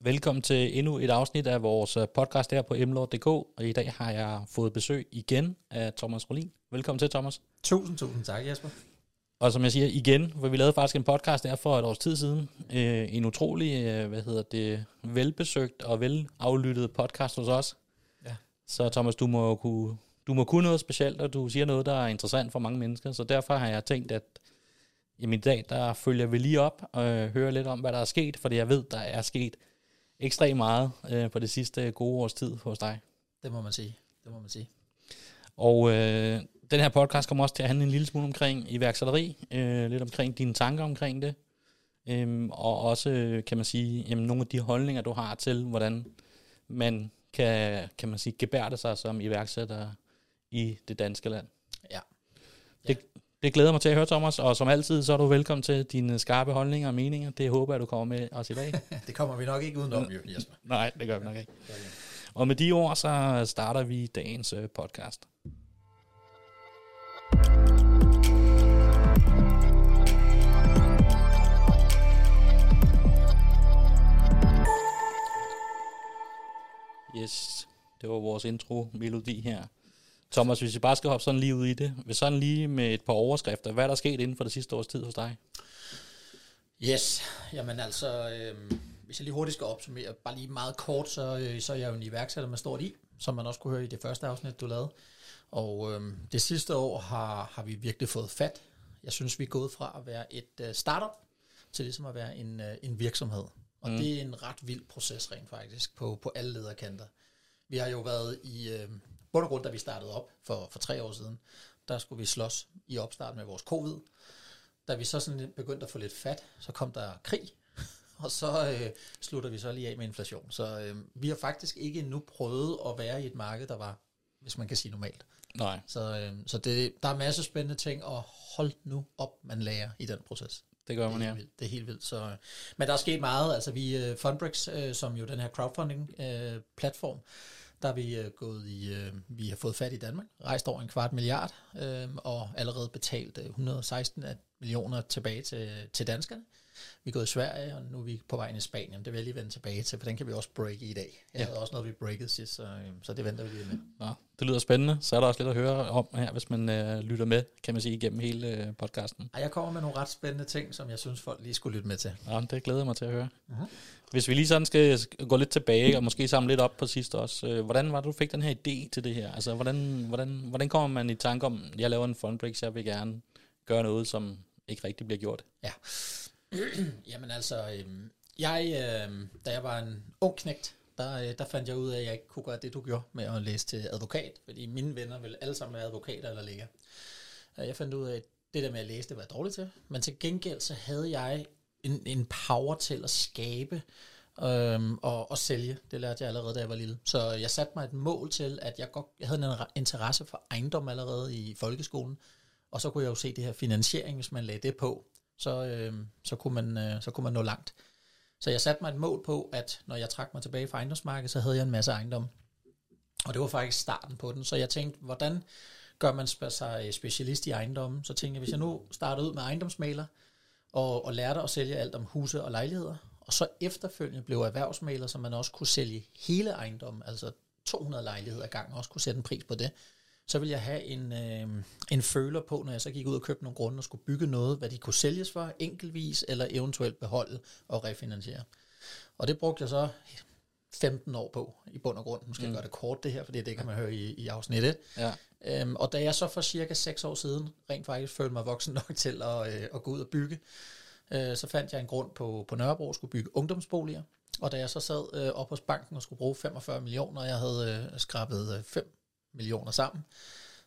Velkommen til endnu et afsnit af vores øh, podcast her på mlord.dk, og i dag har jeg fået besøg igen af Thomas Rolin. Velkommen til, Thomas. Tusind, tusind tak, Jesper. Og som jeg siger igen, for vi lavede faktisk en podcast der for et års tid siden, øh, en utrolig, øh, hvad hedder det, velbesøgt og velaflyttet podcast hos os. Ja. Så Thomas, du må, kunne, du må kunne noget specielt, og du siger noget, der er interessant for mange mennesker, så derfor har jeg tænkt, at jamen, i dag, der følger vi lige op og øh, hører lidt om, hvad der er sket, fordi jeg ved, der er sket ekstremt meget øh, på det sidste gode års tid hos dig. Det må man sige. Det må man sige. Og øh, den her podcast kommer også til at handle en lille smule omkring iværksætteri, øh, lidt omkring dine tanker omkring det, øhm, og også, øh, kan man sige, jamen, nogle af de holdninger, du har til, hvordan man kan, kan man sige, gebærde sig som iværksætter i det danske land. Ja. Det, det glæder mig til at høre, Thomas, og som altid, så er du velkommen til dine skarpe holdninger og meninger. Det håber jeg, du kommer med os i dag. det kommer vi nok ikke udenom, jo, Jesper. Nej, det gør vi nok ikke. Og med de ord, så starter vi dagens øh, podcast. Yes, det var vores intro-melodi her. Thomas, hvis vi bare skal hoppe sådan lige ud i det, vil sådan lige med et par overskrifter, hvad er der sket inden for det sidste års tid hos dig? Yes, jamen altså, øh, hvis jeg lige hurtigt skal opsummere, bare lige meget kort, så, øh, så er jeg jo en iværksætter med stort i, som man også kunne høre i det første afsnit, du lavede. Og øh, det sidste år har, har vi virkelig fået fat. Jeg synes, vi er gået fra at være et øh, startup til ligesom at være en, øh, en virksomhed. Og mm. det er en ret vild proces rent faktisk på, på alle lederkanter. Vi har jo været i øh, bund og grund, da vi startede op for, for tre år siden, der skulle vi slås i opstarten med vores covid. Da vi så sådan begyndte at få lidt fat, så kom der krig, og så øh, slutter vi så lige af med inflation. Så øh, vi har faktisk ikke endnu prøvet at være i et marked, der var, hvis man kan sige normalt. Nej. Så, øh, så det, der er masser af spændende ting, og hold nu op, man lærer i den proces. Det gør man, det ja. helt vildt, det er helt vildt. Så, men der er sket meget. Altså vi, uh, Fundbrix, uh, som jo den her crowdfunding-platform, uh, der er vi uh, gået i, øh, vi har fået fat i Danmark, rejst over en kvart milliard, uh, og allerede betalt 116 millioner tilbage til, til danskerne. Vi er gået i Sverige, og nu er vi på vej ind i Spanien. Det vil jeg lige vende tilbage til, for den kan vi også break i dag. Jeg ja. havde også noget, vi breakede sidst, så, så det venter vi lige med. Nå, det lyder spændende. Så er der også lidt at høre om her, hvis man øh, lytter med, kan man sige, igennem hele øh, podcasten. Ej, jeg kommer med nogle ret spændende ting, som jeg synes, folk lige skulle lytte med til. Ja, det glæder jeg mig til at høre. Uh-huh. Hvis vi lige sådan skal gå lidt tilbage, og måske samle lidt op på sidst også. Øh, hvordan var det, du fik den her idé til det her? Altså, hvordan, hvordan, hvordan kommer man i tanke om, jeg laver en fundbreak, jeg vil gerne gøre noget, som ikke rigtig bliver gjort? Ja, Jamen altså, øh, jeg, øh, da jeg var en ung knægt, der, øh, der fandt jeg ud af, at jeg ikke kunne gøre det, du gjorde med at læse til advokat, fordi mine venner ville alle sammen være advokater eller læger. Jeg fandt ud af, at det der med at læse, det var jeg dårligt til, men til gengæld så havde jeg en, en power til at skabe øhm, og, og sælge. Det lærte jeg allerede, da jeg var lille. Så jeg satte mig et mål til, at jeg, godt, jeg havde en interesse for ejendom allerede i folkeskolen, og så kunne jeg jo se det her finansiering, hvis man lagde det på så, øh, så, kunne man, øh, så kunne man nå langt. Så jeg satte mig et mål på, at når jeg trak mig tilbage fra ejendomsmarkedet, så havde jeg en masse ejendom. Og det var faktisk starten på den. Så jeg tænkte, hvordan gør man sig øh, specialist i ejendommen? Så tænkte jeg, hvis jeg nu starter ud med ejendomsmaler, og, og lærte at sælge alt om huse og lejligheder, og så efterfølgende blev erhvervsmaler, så man også kunne sælge hele ejendommen, altså 200 lejligheder ad gang, også kunne sætte en pris på det, så ville jeg have en, øh, en føler på, når jeg så gik ud og købte nogle grunde og skulle bygge noget, hvad de kunne sælges for enkeltvis, eller eventuelt beholde og refinansiere. Og det brugte jeg så 15 år på, i bund og grund. Nu skal mm. jeg gøre det kort det her, for det kan man høre i, i afsnit 1. Ja. Øhm, og da jeg så for cirka 6 år siden rent faktisk følte mig voksen nok til at, øh, at gå ud og bygge, øh, så fandt jeg en grund på, på Nørrebro, skulle bygge ungdomsboliger. Og da jeg så sad øh, op hos banken og skulle bruge 45 millioner, og jeg havde øh, skrabet øh, 5 millioner sammen,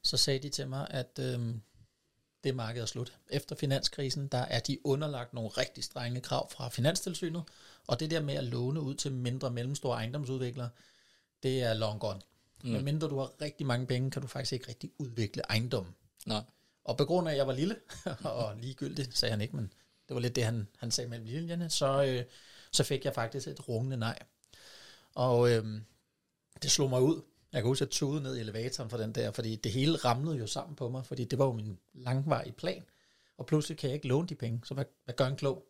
så sagde de til mig, at øh, det marked er slut. Efter finanskrisen, der er de underlagt nogle rigtig strenge krav fra Finanstilsynet, og det der med at låne ud til mindre og mellemstore ejendomsudviklere, det er long gone. Mm. Men mindre du har rigtig mange penge, kan du faktisk ikke rigtig udvikle ejendom. Nej. Og på grund af, at jeg var lille, og ligegyldigt, sagde han ikke, men det var lidt det, han, han sagde mellem linjerne, så, øh, så fik jeg faktisk et rungende nej. Og øh, det slog mig ud, jeg kan huske, at jeg tog ned i elevatoren for den der, fordi det hele ramlede jo sammen på mig, fordi det var jo min langvarige plan. Og pludselig kan jeg ikke låne de penge, så hvad, hvad gør en klog?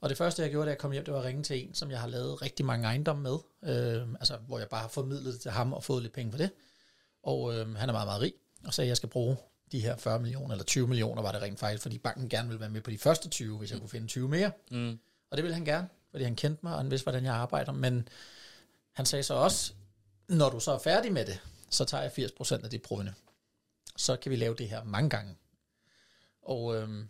Og det første, jeg gjorde, da jeg kom hjem, det var at ringe til en, som jeg har lavet rigtig mange ejendomme med. Øh, altså, hvor jeg bare har formidlet det til ham og fået lidt penge for det. Og øh, han er meget, meget rig, og sagde, at jeg skal bruge de her 40 millioner, eller 20 millioner var det rent faktisk, fordi banken gerne ville være med på de første 20, hvis jeg kunne finde 20 mere. Mm. Og det ville han gerne, fordi han kendte mig, og han vidste, hvordan jeg arbejder. Men han sagde så også, når du så er færdig med det, så tager jeg 80% af dit provene. Så kan vi lave det her mange gange. Og øhm,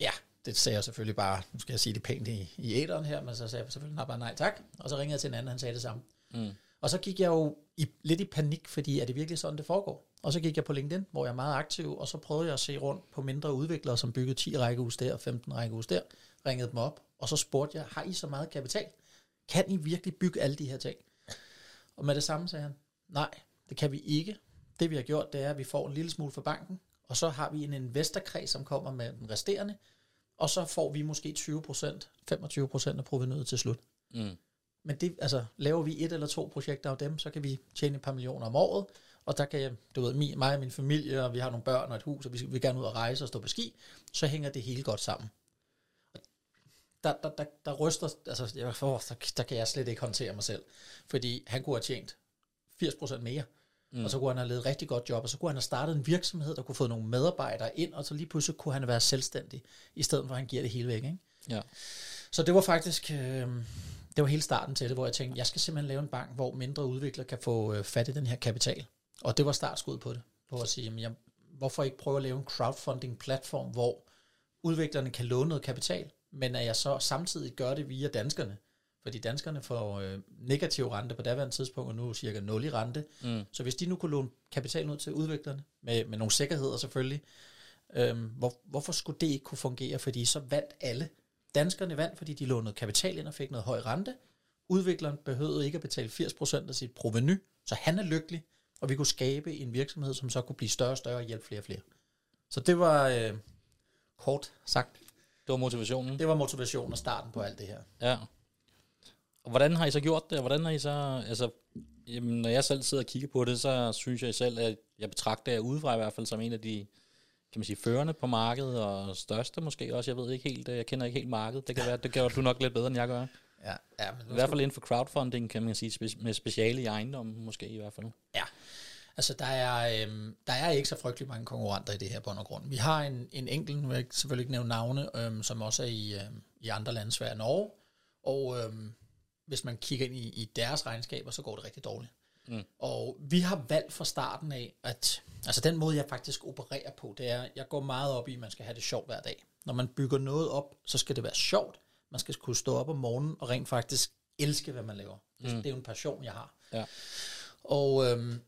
ja, det sagde jeg selvfølgelig bare, nu skal jeg sige det pænt i, i æderen her, men så sagde jeg selvfølgelig bare nej tak. Og så ringede jeg til en anden, han sagde det samme. Mm. Og så gik jeg jo i, lidt i panik, fordi er det virkelig sådan, det foregår? Og så gik jeg på LinkedIn, hvor jeg er meget aktiv, og så prøvede jeg at se rundt på mindre udviklere, som byggede 10 rækkehus der og 15 rækkehus der, ringede dem op, og så spurgte jeg, har I så meget kapital? Kan I virkelig bygge alle de her ting? Og med det samme sagde han, nej, det kan vi ikke. Det vi har gjort, det er, at vi får en lille smule fra banken, og så har vi en investorkreds, som kommer med den resterende, og så får vi måske 20%, 25% af provenyet til slut. Mm. Men det, altså, laver vi et eller to projekter af dem, så kan vi tjene et par millioner om året, og der kan jeg, du ved, mig, og min familie, og vi har nogle børn og et hus, og vi vil gerne ud og rejse og stå på ski, så hænger det hele godt sammen. Der, der, der, der ryster, altså, jeg, for, der, der kan jeg slet ikke håndtere mig selv, fordi han kunne have tjent 80% mere, mm. og så kunne han have lavet et rigtig godt job, og så kunne han have startet en virksomhed, der kunne få nogle medarbejdere ind, og så lige pludselig kunne han være selvstændig, i stedet for at han giver det hele væk, ikke? Ja. Så det var faktisk, øh, det var hele starten til det, hvor jeg tænkte, jeg skal simpelthen lave en bank, hvor mindre udviklere kan få øh, fat i den her kapital. Og det var startskud på det, på at sige, jamen, jeg, hvorfor ikke prøve at lave en crowdfunding-platform, hvor udviklerne kan låne noget kapital, men at jeg så samtidig gør det via danskerne. Fordi danskerne får øh, negativ rente på daværende tidspunkt, og nu cirka 0 i rente. Mm. Så hvis de nu kunne låne kapital ud til udviklerne, med, med nogle sikkerheder selvfølgelig, øhm, hvor, hvorfor skulle det ikke kunne fungere? Fordi så vandt alle. Danskerne vandt, fordi de lånede kapital ind og fik noget høj rente. Udvikleren behøvede ikke at betale 80% af sit proveny, så han er lykkelig, og vi kunne skabe en virksomhed, som så kunne blive større og større og hjælpe flere og flere. Så det var øh, kort sagt. Det var motivationen. Det var motivationen og starten på alt det her. Ja. Og hvordan har I så gjort det? Hvordan har I så, altså, jamen, når jeg selv sidder og kigger på det, så synes jeg selv, at jeg betragter jer udefra i hvert fald som en af de, kan man sige, førende på markedet, og største måske også. Jeg ved ikke helt, jeg kender ikke helt markedet. Det kan være, det gør du nok lidt bedre, end jeg gør. Ja, ja men I hvert fald inden for crowdfunding, kan man sige, spe- med speciale i ejendommen måske i hvert fald. Ja, altså der er, øhm, der er ikke så frygtelig mange konkurrenter i det her bund og grund. Vi har en, en enkelt, nu vil jeg selvfølgelig ikke nævne navne, øhm, som også er i, øhm, i andre lande, Sverige og Norge, og øhm, hvis man kigger ind i, i deres regnskaber, så går det rigtig dårligt. Mm. Og vi har valgt fra starten af, at altså den måde, jeg faktisk opererer på, det er, jeg går meget op i, at man skal have det sjovt hver dag. Når man bygger noget op, så skal det være sjovt. Man skal kunne stå op om morgenen og rent faktisk elske, hvad man laver. Mm. Det er jo en passion, jeg har. Ja. Og øhm,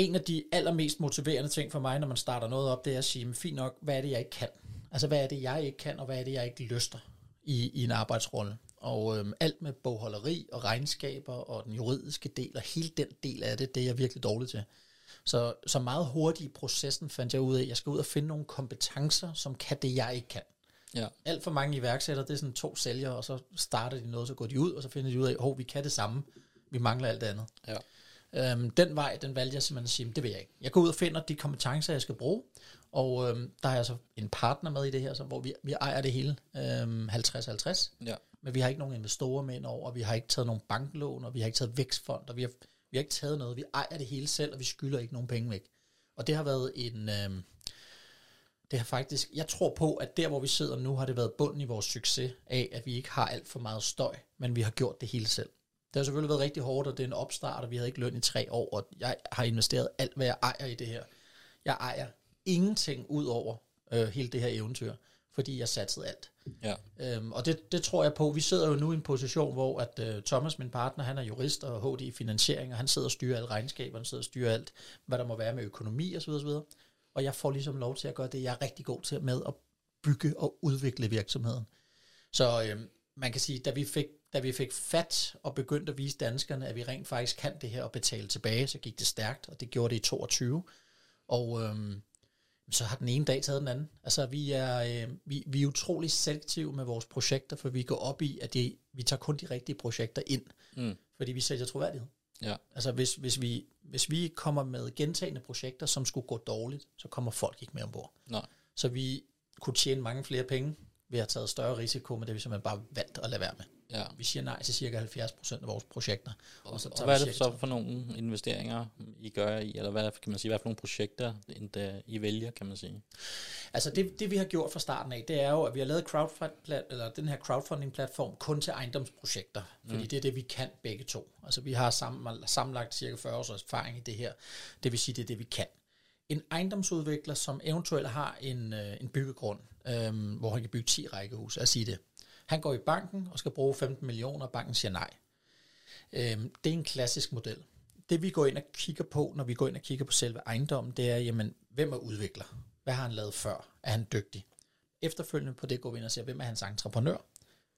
en af de allermest motiverende ting for mig, når man starter noget op, det er at sige, men fint nok, hvad er det, jeg ikke kan? Altså, hvad er det, jeg ikke kan, og hvad er det, jeg ikke lyster i, i en arbejdsrolle? Og øhm, alt med bogholderi og regnskaber og den juridiske del, og hele den del af det, det er jeg virkelig dårlig til. Så, så meget hurtigt i processen fandt jeg ud af, at jeg skal ud og finde nogle kompetencer, som kan det, jeg ikke kan. Ja. Alt for mange iværksættere, det er sådan to sælgere, og så starter de noget, så går de ud, og så finder de ud af, at vi kan det samme, vi mangler alt det andet. Ja. Øhm, den vej, den valgte jeg simpelthen at sige, det vil jeg ikke. Jeg går ud og finder de kompetencer, jeg skal bruge, og øhm, der har jeg så en partner med i det her, så, hvor vi, vi ejer det hele øhm, 50-50, Ja. men vi har ikke nogen investorer med ind over, og vi har ikke taget nogen banklån, og vi har ikke taget vækstfond, og vi har, vi har ikke taget noget. Vi ejer det hele selv, og vi skylder ikke nogen penge væk. Og det har været en... Øhm, det har faktisk, jeg tror på, at der hvor vi sidder nu, har det været bunden i vores succes af, at vi ikke har alt for meget støj, men vi har gjort det hele selv. Det har selvfølgelig været rigtig hårdt, og det er en opstart, og vi havde ikke løn i tre år, og jeg har investeret alt, hvad jeg ejer i det her. Jeg ejer ingenting ud over øh, hele det her eventyr, fordi jeg satsede alt. Ja. Øhm, og det, det tror jeg på. Vi sidder jo nu i en position, hvor at øh, Thomas, min partner, han er jurist og HD i finansiering, og han sidder og styrer alle regnskaber, han sidder og styrer alt, hvad der må være med økonomi osv. osv. Og jeg får ligesom lov til at gøre det, jeg er rigtig god til med at bygge og udvikle virksomheden. Så øh, man kan sige, da vi fik da vi fik fat og begyndte at vise danskerne, at vi rent faktisk kan det her og betale tilbage, så gik det stærkt, og det gjorde det i 22. Og øhm, så har den ene dag taget den anden. Altså, vi er, øh, vi, vi er utrolig selektive med vores projekter, for vi går op i, at det, vi tager kun de rigtige projekter ind, Mm. fordi vi sælger troværdighed. Ja. Altså, hvis, hvis, vi, hvis vi kommer med gentagende projekter, som skulle gå dårligt, så kommer folk ikke med ombord. Nej. Så vi kunne tjene mange flere penge Vi har taget større risiko, men det har vi simpelthen bare valgt at lade være med. Ja. Vi siger nej til cirka 70 procent af vores projekter. Og, så og hvad er det så for nogle investeringer, I gør i, eller hvad kan man sige, hvad for nogle projekter, I vælger, kan man sige? Altså det, det vi har gjort fra starten af, det er jo, at vi har lavet crowdfund, eller den her crowdfunding-platform kun til ejendomsprojekter, fordi mm. det er det, vi kan begge to. Altså vi har sammen, sammenlagt cirka 40 års erfaring i det her. Det vil sige, det er det, vi kan. En ejendomsudvikler, som eventuelt har en, øh, en byggegrund, øh, hvor han kan bygge 10 rækkehus, at sige det. Han går i banken og skal bruge 15 millioner, og banken siger nej. Øh, det er en klassisk model. Det vi går ind og kigger på, når vi går ind og kigger på selve ejendommen, det er, jamen, hvem er udvikler? Hvad har han lavet før? Er han dygtig? Efterfølgende på det går vi ind og ser, hvem er hans entreprenør?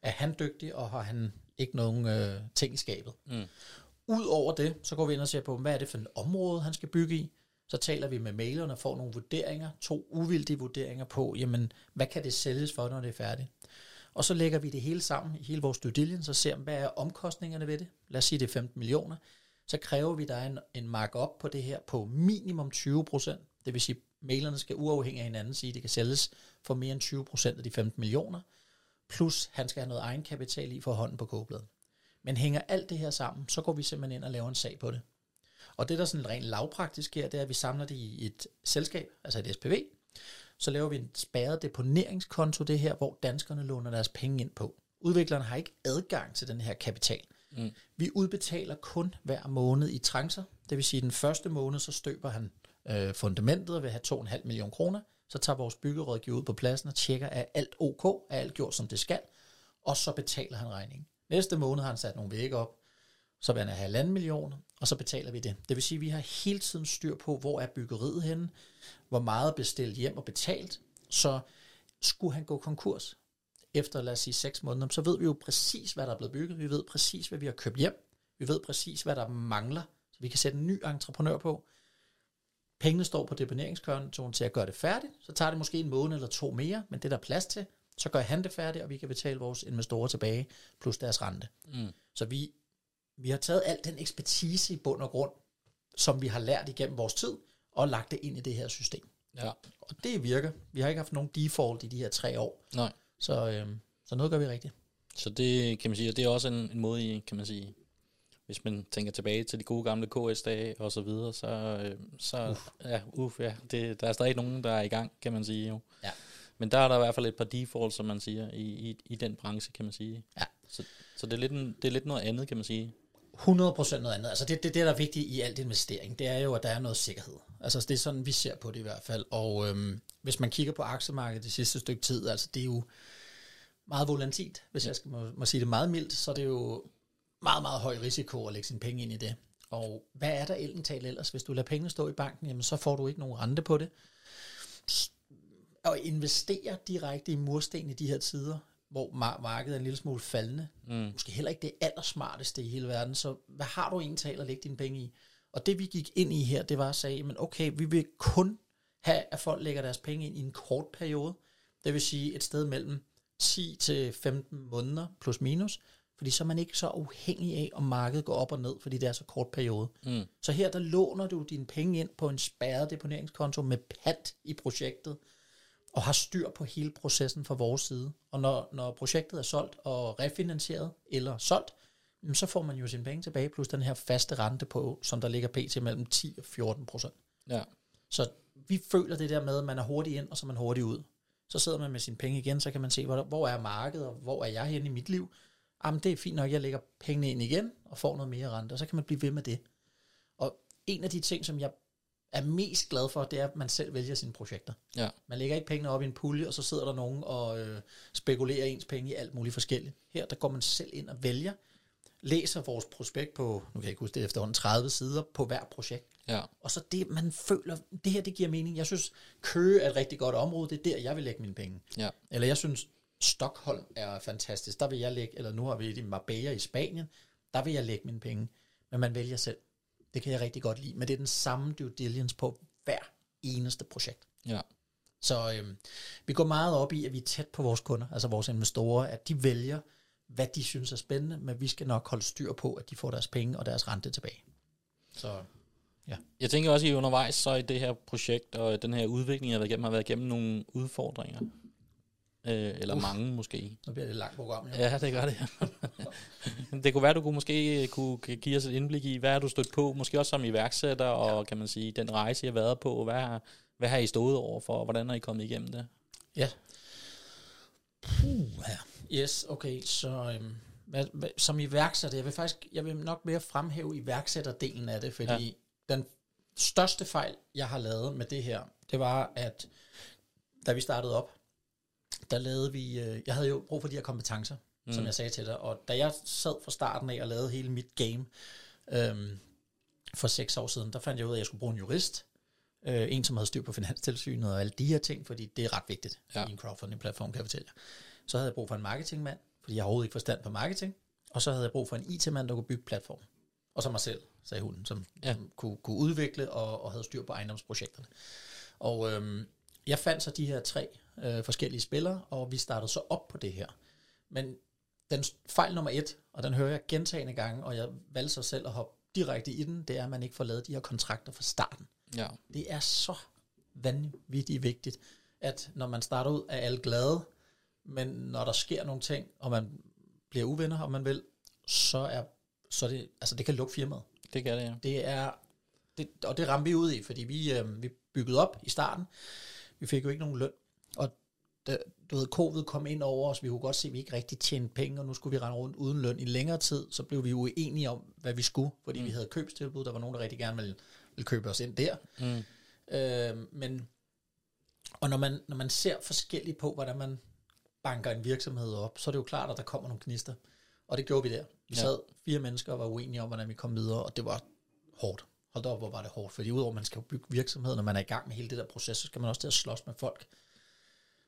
Er han dygtig, og har han ikke nogen øh, ting i skabet? Mm. Udover det, så går vi ind og ser på, hvad er det for et område, han skal bygge i? Så taler vi med mailerne og får nogle vurderinger, to uvildige vurderinger på, jamen, hvad kan det sælges for, når det er færdigt? Og så lægger vi det hele sammen i hele vores due diligence og ser, hvad er omkostningerne ved det? Lad os sige, det er 15 millioner. Så kræver vi, der er en, en markup på det her på minimum 20 procent. Det vil sige, mailerne skal uafhængig af hinanden sige, at det kan sælges for mere end 20 procent af de 15 millioner. Plus, han skal have noget egenkapital i for hånden på kogebladet. Men hænger alt det her sammen, så går vi simpelthen ind og laver en sag på det. Og det, der sådan rent lavpraktisk sker, det er, at vi samler det i et selskab, altså et SPV. Så laver vi en spærret deponeringskonto, det her, hvor danskerne låner deres penge ind på. Udviklerne har ikke adgang til den her kapital. Mm. Vi udbetaler kun hver måned i trancer. Det vil sige, at den første måned, så støber han øh, fundamentet og vil have 2,5 millioner kroner. Så tager vores byggerådgiver ud på pladsen og tjekker, at alt ok, er alt gjort, som det skal. Og så betaler han regningen. Næste måned har han sat nogle vægge op, så vil han have halvanden millioner, og så betaler vi det. Det vil sige, at vi har hele tiden styr på, hvor er byggeriet henne, hvor meget er bestilt hjem og betalt, så skulle han gå konkurs efter, lad os sige, seks måneder, så ved vi jo præcis, hvad der er blevet bygget, vi ved præcis, hvad vi har købt hjem, vi ved præcis, hvad der mangler, så vi kan sætte en ny entreprenør på. Pengene står på deponeringskontoen til at gøre det færdigt, så tager det måske en måned eller to mere, men det der er plads til, så gør han det færdigt, og vi kan betale vores investorer tilbage, plus deres rente. Mm. Så vi vi har taget al den ekspertise i bund og grund, som vi har lært igennem vores tid, og lagt det ind i det her system. Ja. Og det virker. Vi har ikke haft nogen default i de her tre år. Nej. Så, øhm, så noget gør vi rigtigt. Så det kan man sige, og det er også en, en måde, I, kan man sige, hvis man tænker tilbage til de gode gamle KS-dage og så videre, så, øh, så uf. ja, uf, ja, det, der er stadig nogen, der er i gang, kan man sige jo. Ja. Men der er der i hvert fald et par defaults, som man siger, i, i, i den branche, kan man sige. Ja. Så, så det, er lidt en, det er lidt noget andet, kan man sige. 100% noget andet. Altså det, det, det, der er vigtigt i alt investering, det er jo, at der er noget sikkerhed. Altså det er sådan, vi ser på det i hvert fald. Og øhm, hvis man kigger på aktiemarkedet det sidste stykke tid, altså det er jo meget volatilt, hvis ja. jeg skal må, må sige det meget mildt, så er det jo meget, meget høj risiko at lægge sine penge ind i det. Og hvad er der eldental ellers? Hvis du lader pengene stå i banken, jamen så får du ikke nogen rente på det. Og investere direkte i mursten i de her tider, hvor markedet er en lille smule faldende. Mm. Måske heller ikke det allersmarteste i hele verden. Så hvad har du egentlig at lægge dine penge i? Og det vi gik ind i her, det var at sige, men okay, vi vil kun have, at folk lægger deres penge ind i en kort periode. Det vil sige et sted mellem 10 til 15 måneder plus minus, fordi så er man ikke så afhængig af, om markedet går op og ned, fordi det er så kort periode. Mm. Så her der låner du dine penge ind på en spærret deponeringskonto med pant i projektet, og har styr på hele processen fra vores side. Og når, når projektet er solgt og refinansieret eller solgt, så får man jo sine penge tilbage, plus den her faste rente på, som der ligger pt. mellem 10 og 14 procent. Ja. Så vi føler det der med, at man er hurtigt ind, og så er man hurtigt ud. Så sidder man med sine penge igen, så kan man se, hvor, hvor er markedet, og hvor er jeg henne i mit liv. Jamen, det er fint nok, jeg lægger pengene ind igen, og får noget mere rente, og så kan man blive ved med det. Og en af de ting, som jeg er mest glad for, det er, at man selv vælger sine projekter. Ja. Man lægger ikke pengene op i en pulje, og så sidder der nogen og øh, spekulerer ens penge i alt muligt forskelligt. Her der går man selv ind og vælger, læser vores prospekt på, nu kan jeg ikke huske det efterhånden, 30 sider på hver projekt. Ja. Og så det, man føler, det her, det giver mening. Jeg synes, Køge er et rigtig godt område, det er der, jeg vil lægge mine penge. Ja. Eller jeg synes, Stockholm er fantastisk. Der vil jeg lægge, eller nu har vi det i Marbella i Spanien, der vil jeg lægge mine penge. Men man vælger selv. Det kan jeg rigtig godt lide. Men det er den samme due diligence på hver eneste projekt. Ja. Så øhm, vi går meget op i, at vi er tæt på vores kunder, altså vores investorer, at de vælger, hvad de synes er spændende, men vi skal nok holde styr på, at de får deres penge og deres rente tilbage. Så ja. Jeg tænker også, at I undervejs så i det her projekt og den her udvikling, jeg har været igennem, har været igennem nogle udfordringer. Øh, eller Uf. mange måske. Nu bliver det et langt program, jo. Ja, det gør det. det kunne være, du kunne måske kunne give os et indblik i, hvad har du stødt på, måske også som iværksætter, ja. og kan man sige, den rejse, I har været på, hvad har, hvad har I stået over for, og hvordan er I kommet igennem det? Ja. Puh, ja. Yes, okay, så øhm, hvad, hvad, som iværksætter, jeg vil faktisk, jeg vil nok mere fremhæve iværksætterdelen af det, fordi ja. den største fejl, jeg har lavet med det her, det var, at da vi startede op, der lavede vi, øh, jeg havde jo brug for de her kompetencer, mm. som jeg sagde til dig, og da jeg sad fra starten af og lavede hele mit game øhm, for seks år siden, der fandt jeg ud af, at jeg skulle bruge en jurist, øh, en som havde styr på finanstilsynet og alle de her ting, fordi det er ret vigtigt ja. i en crowdfunding-platform, kan jeg fortælle jer. Så havde jeg brug for en marketingmand, fordi jeg har overhovedet ikke forstand på marketing, og så havde jeg brug for en IT-mand, der kunne bygge platform. Og så mig selv, sagde hun, som, ja. som kunne, kunne udvikle og, og havde styr på ejendomsprojekterne. Og øhm, jeg fandt så de her tre øh, forskellige spillere, og vi startede så op på det her. Men den fejl nummer et, og den hører jeg gentagende gange, og jeg valgte så selv at hoppe direkte i den, det er, at man ikke får lavet de her kontrakter fra starten. Ja. Det er så vanvittigt vigtigt, at når man starter ud, er alle glade, men når der sker nogle ting, og man bliver uvenner, om man vil, så er så det, altså det kan lukke firmaet. Det kan det, ja. Det er, det, og det ramte vi ud i, fordi vi, øh, vi byggede op i starten. Vi fik jo ikke nogen løn. Og da, du ved, covid kom ind over os, vi kunne godt se, at vi ikke rigtig tjente penge, og nu skulle vi rende rundt uden løn i længere tid, så blev vi uenige om, hvad vi skulle, fordi mm. vi havde købstilbud, der var nogen, der rigtig gerne ville, ville købe os ind der. Mm. Øh, men, og når man, når man ser forskelligt på, hvordan man banker en virksomhed op, så er det jo klart, at der kommer nogle knister. Og det gjorde vi der. Vi ja. sad fire mennesker og var uenige om, hvordan vi kom videre, og det var hårdt. Hold op, hvor var det hårdt. Fordi udover at man skal bygge virksomhed, når man er i gang med hele det der proces, så skal man også til at slås med folk.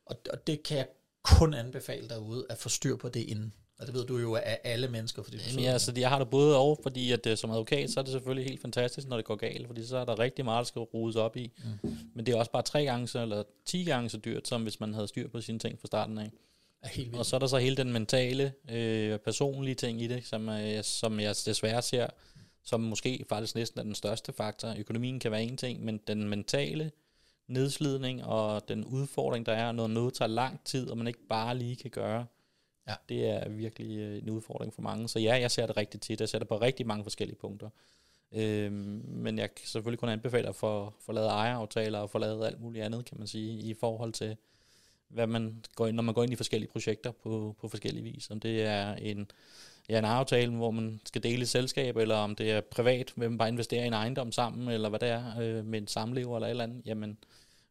Og, og det kan jeg kun anbefale derude, at få styr på det inden. Og det ved du jo af alle mennesker. Fordi Jamen, ja, altså, jeg har det både over, fordi at øh, som advokat, så er det selvfølgelig helt fantastisk, når det går galt, fordi så er der rigtig meget, der skal rodes op i. Mm. Men det er også bare tre gange så, eller ti gange så dyrt, som hvis man havde styr på sine ting fra starten af. Ja, helt vildt. Og så er der så hele den mentale, øh, personlige ting i det, som, øh, som jeg desværre ser, som måske faktisk næsten er den største faktor. Økonomien kan være en ting, men den mentale nedslidning og den udfordring, der er, når noget tager lang tid, og man ikke bare lige kan gøre, ja. det er virkelig øh, en udfordring for mange. Så ja, jeg ser det rigtig tit. Jeg ser det på rigtig mange forskellige punkter. Øhm, men jeg kan selvfølgelig kun anbefale at få, få lavet ejeraftaler og få lavet alt muligt andet, kan man sige, i forhold til, hvad man går ind, når man går ind i forskellige projekter på, på forskellige vis. Om det er en, ja, en aftale, hvor man skal dele et selskab, eller om det er privat, hvem man bare investerer i en ejendom sammen, eller hvad det er, øh, med en samlever eller et eller andet, jamen,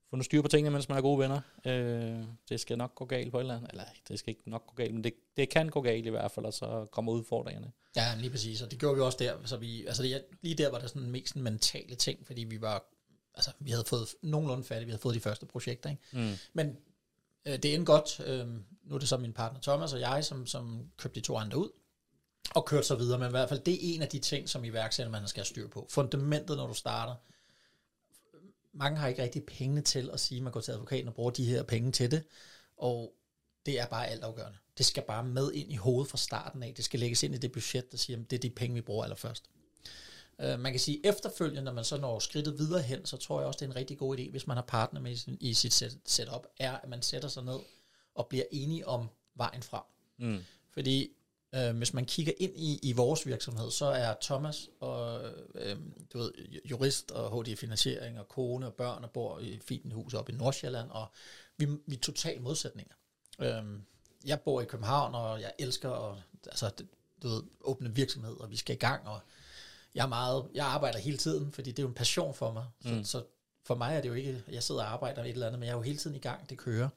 få nu styr på tingene, mens man er gode venner. Øh, det skal nok gå galt på et eller andet. Eller det skal ikke nok gå galt, men det, det kan gå galt i hvert fald, og så kommer udfordringerne. Ja, lige præcis, og det gjorde vi også der. Så vi, altså det, lige der var der sådan mest en mentale ting, fordi vi var, altså vi havde fået nogenlunde færdigt, vi havde fået de første projekter, ikke? Mm. Men øh, det endte godt. Øh, nu er det så min partner Thomas og jeg, som, som købte de to andre ud, og kørte så videre. Men i hvert fald, det er en af de ting, som iværksætter man skal have styr på. Fundamentet, når du starter. Mange har ikke rigtig pengene til at sige, at man går til advokaten og bruger de her penge til det. Og det er bare altafgørende. Det skal bare med ind i hovedet fra starten af. Det skal lægges ind i det budget, der siger, at det er de penge, vi bruger allerførst. Uh, man kan sige, efterfølgende, når man så når skridtet videre hen, så tror jeg også, det er en rigtig god idé, hvis man har partner med i, sit set, setup, er, at man sætter sig ned og bliver enige om vejen frem. Mm. Fordi uh, hvis man kigger ind i, i vores virksomhed, så er Thomas og uh, du ved, jurist og HD Finansiering og kone og børn og bor i et fint hus oppe i Nordsjælland, og vi, vi er totalt modsætninger. Uh, jeg bor i København, og jeg elsker at altså, du ved, åbne virksomhed, og vi skal i gang, og jeg, er meget, jeg arbejder hele tiden, fordi det er jo en passion for mig. Så, mm. så for mig er det jo ikke, jeg sidder og arbejder et eller andet, men jeg er jo hele tiden i gang, det kører.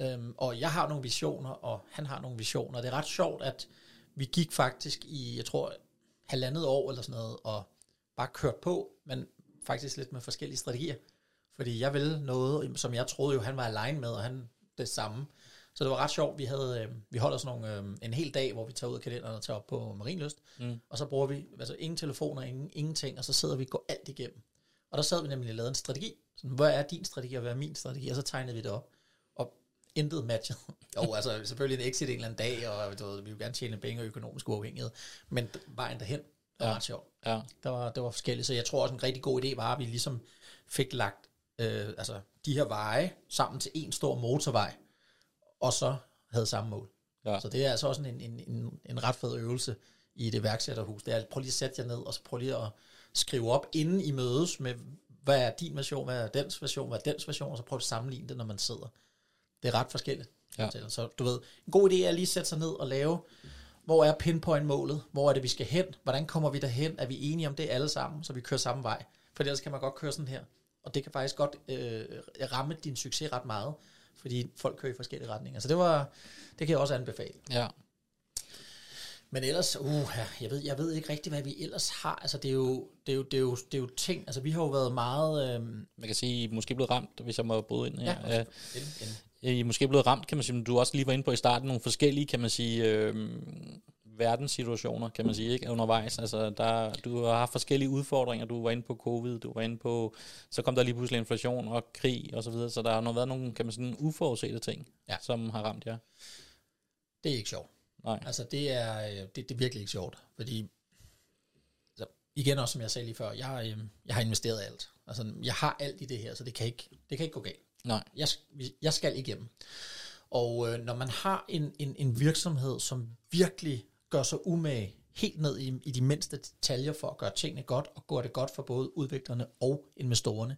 Øhm, og jeg har nogle visioner, og han har nogle visioner. Det er ret sjovt, at vi gik faktisk i, jeg tror, halvandet år eller sådan noget, og bare kørt på, men faktisk lidt med forskellige strategier. Fordi jeg ville noget, som jeg troede jo, han var alene med, og han det samme. Så det var ret sjovt. Vi, havde, øh, vi holder sådan nogle, øh, en hel dag, hvor vi tager ud af kalenderen og tager op på Marienlyst. Mm. Og så bruger vi altså ingen telefoner, ingen, ingenting, og så sidder vi og går alt igennem. Og der sad vi nemlig og lavede en strategi. Sådan, hvad er din strategi, og hvad er min strategi? Og så tegnede vi det op. Intet matchet. jo, altså selvfølgelig en exit en eller anden dag, og du ved, vi vil gerne tjene penge og økonomisk uafhængighed. Men vejen derhen var ja. ret sjov. Ja. Det, var, det var forskelligt. Så jeg tror også, en rigtig god idé var, at vi ligesom fik lagt øh, altså, de her veje sammen til en stor motorvej, og så havde samme mål. Ja. Så det er altså også en, en, en, en ret fed øvelse i det værksætterhus. Det er, prøv lige at sætte jer ned, og så prøv lige at skrive op, inden I mødes med, hvad er din version, hvad er dens version, hvad er dens version, og så prøv at sammenligne det, når man sidder. Det er ret forskelligt. Ja. Så du ved, en god idé er lige at sætte sig ned og lave, hvor er pinpoint-målet, hvor er det, vi skal hen, hvordan kommer vi derhen, er vi enige om det alle sammen, så vi kører samme vej. For ellers kan man godt køre sådan her, og det kan faktisk godt øh, ramme din succes ret meget, fordi folk kører i forskellige retninger. Så det var, det kan jeg også anbefale. Ja. Men ellers, uh, jeg ved, jeg ved ikke rigtig, hvad vi ellers har. Altså, det er jo, det er jo, det er jo, det er jo ting. Altså, vi har jo været meget... Øhm, Man kan sige, I måske blevet ramt, hvis jeg må bryde ind her. Ja, en, I er måske blevet ramt, kan man sige, men du også lige var inde på i starten, nogle forskellige, kan man sige, øh, verdenssituationer, kan man sige, ikke, undervejs. Altså, der, du har haft forskellige udfordringer. Du var inde på covid, du var inde på, så kom der lige pludselig inflation og krig og så videre, så der har nok været nogle, kan man sige, uforudsete ting, Ja. som har ramt jer. det er ikke sjovt. Nej. Altså, det er, øh, det, det er virkelig ikke sjovt. Fordi, altså, igen også, som jeg sagde lige før, jeg, øh, jeg har investeret alt. Altså, jeg har alt i det her, så det kan ikke, det kan ikke gå galt. Nej. Jeg, jeg skal igennem. Og øh, når man har en, en, en virksomhed, som virkelig gør sig umage helt ned i, i de mindste detaljer for at gøre tingene godt, og gøre det godt for både udviklerne og investorerne,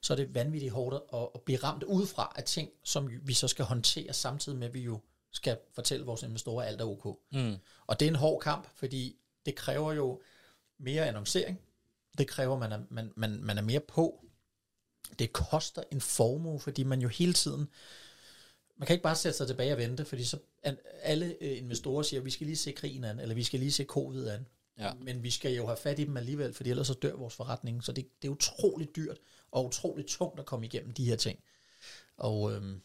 så er det vanvittigt hårdt at, at blive ramt udefra af ting, som vi så skal håndtere, samtidig med, at vi jo skal fortælle vores investorer, at alt er ok. Mm. Og det er en hård kamp, fordi det kræver jo mere annoncering. Det kræver, at man er, man, man, man er mere på. Det koster en formue, fordi man jo hele tiden... Man kan ikke bare sætte sig tilbage og vente, fordi så alle øh, investorer siger, vi skal lige se krigen an, eller vi skal lige se covid an. Ja. Men vi skal jo have fat i dem alligevel, fordi ellers så dør vores forretning. Så det, det er utroligt dyrt og utroligt tungt at komme igennem de her ting. Og øhm,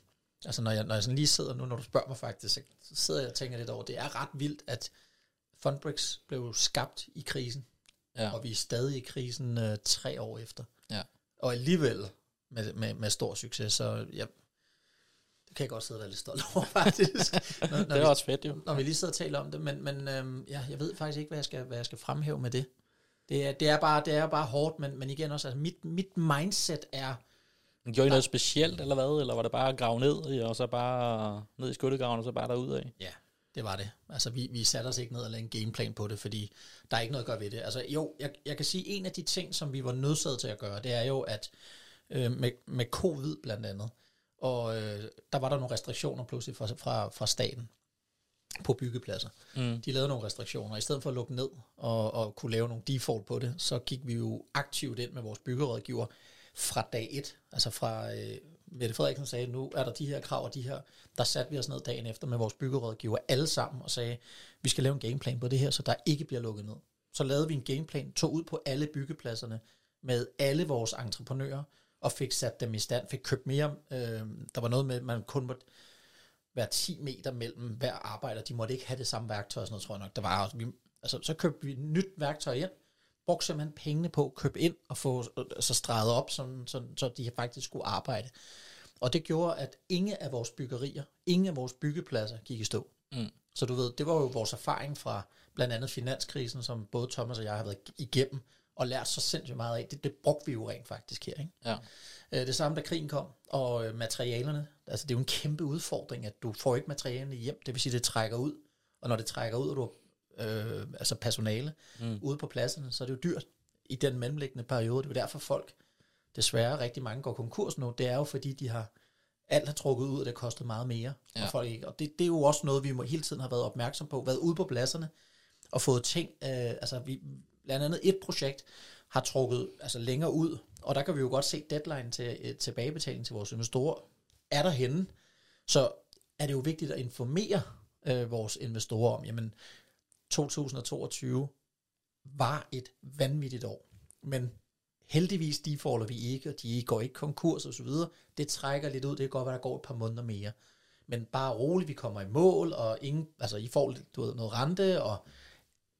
altså når jeg, når jeg sådan lige sidder nu, når du spørger mig faktisk, så så sidder jeg og tænker lidt over, det er ret vildt, at Fundbrix blev skabt i krisen, Ja. og vi er stadig i krisen øh, tre år efter. Ja. Og alligevel med, med, med stor succes, så jeg, det kan jeg godt sidde og være lidt stolt over, faktisk. når, når, Det er vi, også fedt jo. når vi lige sidder og taler om det, men, men øhm, ja, jeg ved faktisk ikke, hvad jeg skal, hvad jeg skal fremhæve med det. Det er, det er, bare, det er bare hårdt, men, men igen også, altså mit, mit mindset er, Gjorde I noget specielt, eller hvad? Eller var det bare at grave ned, og så bare ned i skyttegraven, og så bare derud af? Ja, det var det. Altså, vi, vi satte os ikke ned og lagde en gameplan på det, fordi der er ikke noget at gøre ved det. Altså, jo, jeg, jeg kan sige, en af de ting, som vi var nødsaget til at gøre, det er jo, at øh, med, med covid blandt andet, og øh, der var der nogle restriktioner pludselig fra, fra, fra staten på byggepladser. Mm. De lavede nogle restriktioner. I stedet for at lukke ned og, og kunne lave nogle default på det, så gik vi jo aktivt ind med vores byggerådgiver fra dag et. Altså fra, øh, Mette Frederiksen sagde, nu er der de her krav og de her. Der satte vi os ned dagen efter med vores byggerådgiver alle sammen og sagde, vi skal lave en gameplan på det her, så der ikke bliver lukket ned. Så lavede vi en gameplan, tog ud på alle byggepladserne med alle vores entreprenører og fik sat dem i stand, fik købt mere. Øh, der var noget med, at man kun måtte være 10 meter mellem hver arbejder. De måtte ikke have det samme værktøj og sådan noget, tror jeg nok. Der var, altså, vi, altså, så købte vi nyt værktøj ind, brugte simpelthen pengene på at købe ind og få øh, så streget op, så, så, så de faktisk skulle arbejde. Og det gjorde, at ingen af vores byggerier, ingen af vores byggepladser gik i stå. Mm. Så du ved, det var jo vores erfaring fra blandt andet finanskrisen, som både Thomas og jeg har været igennem, og lært så sindssygt meget af. Det, det brugte vi jo rent faktisk her. Ikke? Ja. Øh, Det samme, da krigen kom, og øh, materialerne. Altså, det er jo en kæmpe udfordring, at du får ikke materialerne hjem. Det vil sige, at det trækker ud. Og når det trækker ud, og du har øh, altså personale mm. ude på pladserne, så er det jo dyrt i den mellemliggende periode. Det er jo derfor folk, desværre rigtig mange går konkurs nu. Det er jo fordi, de har alt har trukket ud, og det kostet meget mere. Ja. Og, folk ikke, og det, det er jo også noget, vi må hele tiden har været opmærksom på. Været ude på pladserne og fået ting. Øh, altså, vi, blandt andet et projekt har trukket altså, længere ud, og der kan vi jo godt se deadline til øh, tilbagebetaling til vores investorer er der henne. Så er det jo vigtigt at informere øh, vores investorer om, jamen 2022 var et vanvittigt år, men heldigvis defaulter vi ikke, og de går ikke konkurs og så videre. Det trækker lidt ud, det kan godt være, der går et par måneder mere. Men bare roligt, vi kommer i mål, og ingen, altså I får du ved, noget rente, og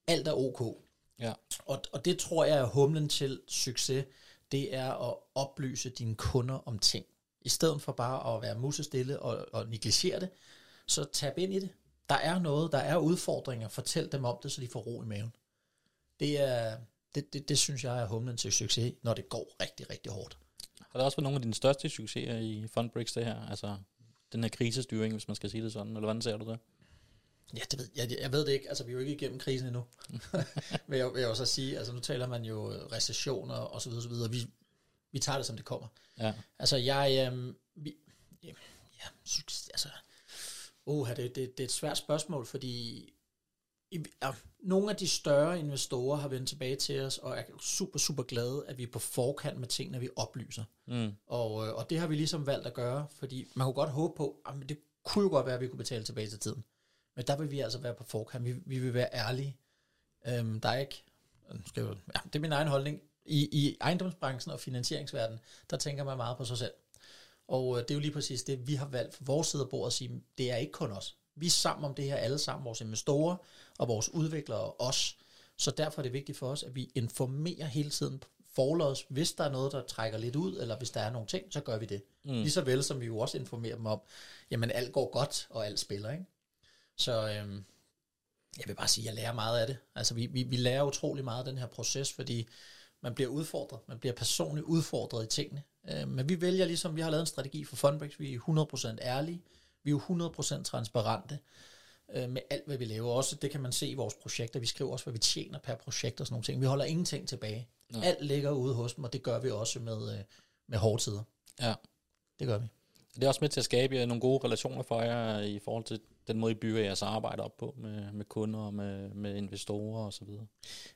alt er ok. Ja. Og, og det tror jeg er humlen til succes, det er at oplyse dine kunder om ting. I stedet for bare at være musestille og, og negligere det, så tab ind i det. Der er noget, der er udfordringer, fortæl dem om det, så de får ro i maven. Det er, det, det, det synes jeg er humlen til succes, når det går rigtig, rigtig hårdt. Har det også været nogle af dine største succeser i Fundbricks, det her? Altså, den her krisestyring, hvis man skal sige det sådan, eller hvordan ser du det? Ja, det ved, jeg, jeg ved det ikke. Altså, vi er jo ikke igennem krisen endnu. vil, jeg, vil jeg jo så sige. Altså, nu taler man jo recessioner og så videre, så videre. Vi, vi tager det, som det kommer. Ja. Altså, jeg... Øhm, vi, ja, ja, altså... Uh, det, det, det er et svært spørgsmål, fordi i, ja, nogle af de større investorer har vendt tilbage til os, og er super, super glade, at vi er på forkant med tingene, vi oplyser. Mm. Og, øh, og det har vi ligesom valgt at gøre, fordi man kunne godt håbe på, at det kunne jo godt være, at vi kunne betale tilbage til tiden. Men der vil vi altså være på forkant. Vi, vi vil være ærlige. Øhm, der er ikke... Skal jeg, ja, det er min egen holdning. I, I ejendomsbranchen og finansieringsverdenen, der tænker man meget på sig selv. Og øh, det er jo lige præcis det, vi har valgt fra vores side af bordet at sige, det er ikke kun os. Vi er sammen om det her alle sammen, vores investorer og vores udviklere og os. Så derfor er det vigtigt for os, at vi informerer hele tiden forlods, hvis der er noget, der trækker lidt ud, eller hvis der er nogle ting, så gør vi det. Mm. Lige så vel som vi jo også informerer dem om, jamen alt går godt, og alt spiller, ikke? Så øhm, jeg vil bare sige, at jeg lærer meget af det. Altså vi, vi, vi lærer utrolig meget af den her proces, fordi man bliver udfordret, man bliver personligt udfordret i tingene. Øh, men vi vælger ligesom, vi har lavet en strategi for Fundbreaks, vi er 100% ærlige, vi er jo 100% transparente øh, med alt, hvad vi laver. Også det kan man se i vores projekter, vi skriver også, hvad vi tjener per projekt og sådan nogle ting. Vi holder ingenting tilbage. Ja. Alt ligger ude hos dem, og det gør vi også med, øh, med hårde tider. Ja. Det gør vi. Det er også med til at skabe nogle gode relationer for jer i forhold til den måde, I bygger jeres arbejde op på med, med kunder og med, med investorer osv.?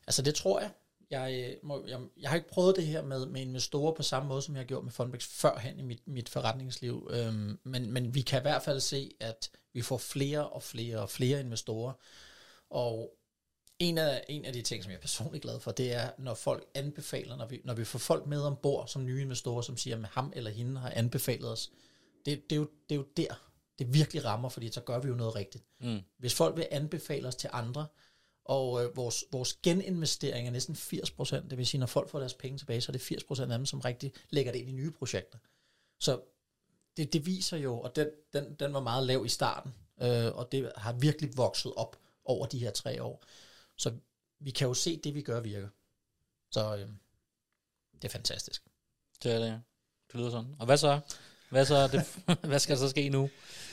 Altså det tror jeg. Jeg, må, jeg, jeg har ikke prøvet det her med, med investorer på samme måde, som jeg har gjort med Fundbix førhen i mit, mit forretningsliv. Øhm, men, men vi kan i hvert fald se, at vi får flere og flere og flere investorer. Og en af, en af de ting, som jeg er personligt glad for, det er, når folk anbefaler, når vi, når vi får folk med ombord som nye investorer, som siger, at ham eller hende har anbefalet os. Det, det, er, jo, det er jo der, det virkelig rammer, fordi så gør vi jo noget rigtigt. Mm. Hvis folk vil anbefale os til andre, og øh, vores, vores geninvestering er næsten 80%, det vil sige, når folk får deres penge tilbage, så er det 80% af dem, som rigtig lægger det ind i nye projekter. Så det, det viser jo, og den, den, den var meget lav i starten, øh, og det har virkelig vokset op over de her tre år. Så vi kan jo se, at det vi gør virker. Så øh, det er fantastisk. Det er det, ja. Det lyder sådan. Og hvad så? Hvad, så det, hvad skal der så ske nu?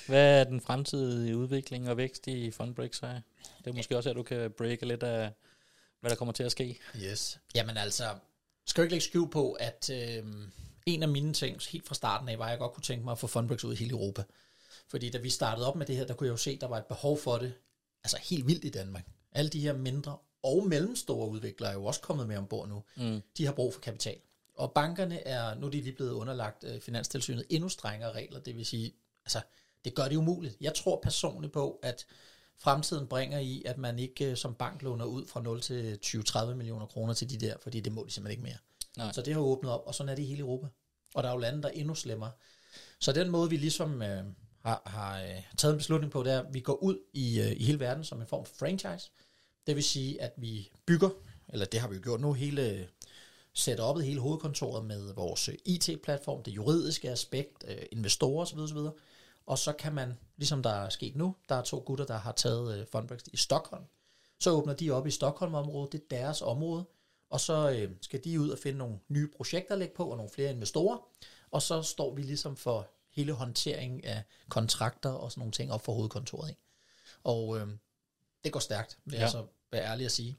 Hvad er den fremtidige udvikling og vækst i Fundbreak så? Det er måske også, at du kan breake lidt af, hvad der kommer til at ske. Yes. Jamen altså, skal jeg ikke lægge skjul på, at øh, en af mine ting helt fra starten af, var, at jeg godt kunne tænke mig at få Fundbreaks ud i hele Europa. Fordi da vi startede op med det her, der kunne jeg jo se, at der var et behov for det, altså helt vildt i Danmark. Alle de her mindre og mellemstore udviklere er jo også kommet med ombord nu. Mm. De har brug for kapital. Og bankerne er, nu er de lige blevet underlagt øh, Finanstilsynet, endnu strengere regler. Det vil sige, altså, det gør det umuligt. Jeg tror personligt på, at fremtiden bringer i, at man ikke øh, som bank låner ud fra 0 til 20-30 millioner kroner til de der, fordi det må de simpelthen ikke mere. Nej. Så det har åbnet op, og sådan er det i hele Europa. Og der er jo lande, der er endnu slemmere. Så den måde, vi ligesom øh, har, har øh, taget en beslutning på, det er, at vi går ud i, øh, i hele verden som en form for franchise. Det vil sige, at vi bygger, eller det har vi jo gjort nu, hele setupet, hele hovedkontoret med vores IT-platform, det juridiske aspekt, øh, investorer osv. osv. Og så kan man, ligesom der er sket nu, der er to gutter, der har taget øh, Fundbreaks i Stockholm. Så åbner de op i Stockholm-området, det er deres område, og så øh, skal de ud og finde nogle nye projekter at lægge på, og nogle flere investorer, og så står vi ligesom for hele håndteringen af kontrakter og sådan nogle ting op for hovedkontoret. Ikke? Og øh, det går stærkt, vil ja. jeg så være ærlig at sige.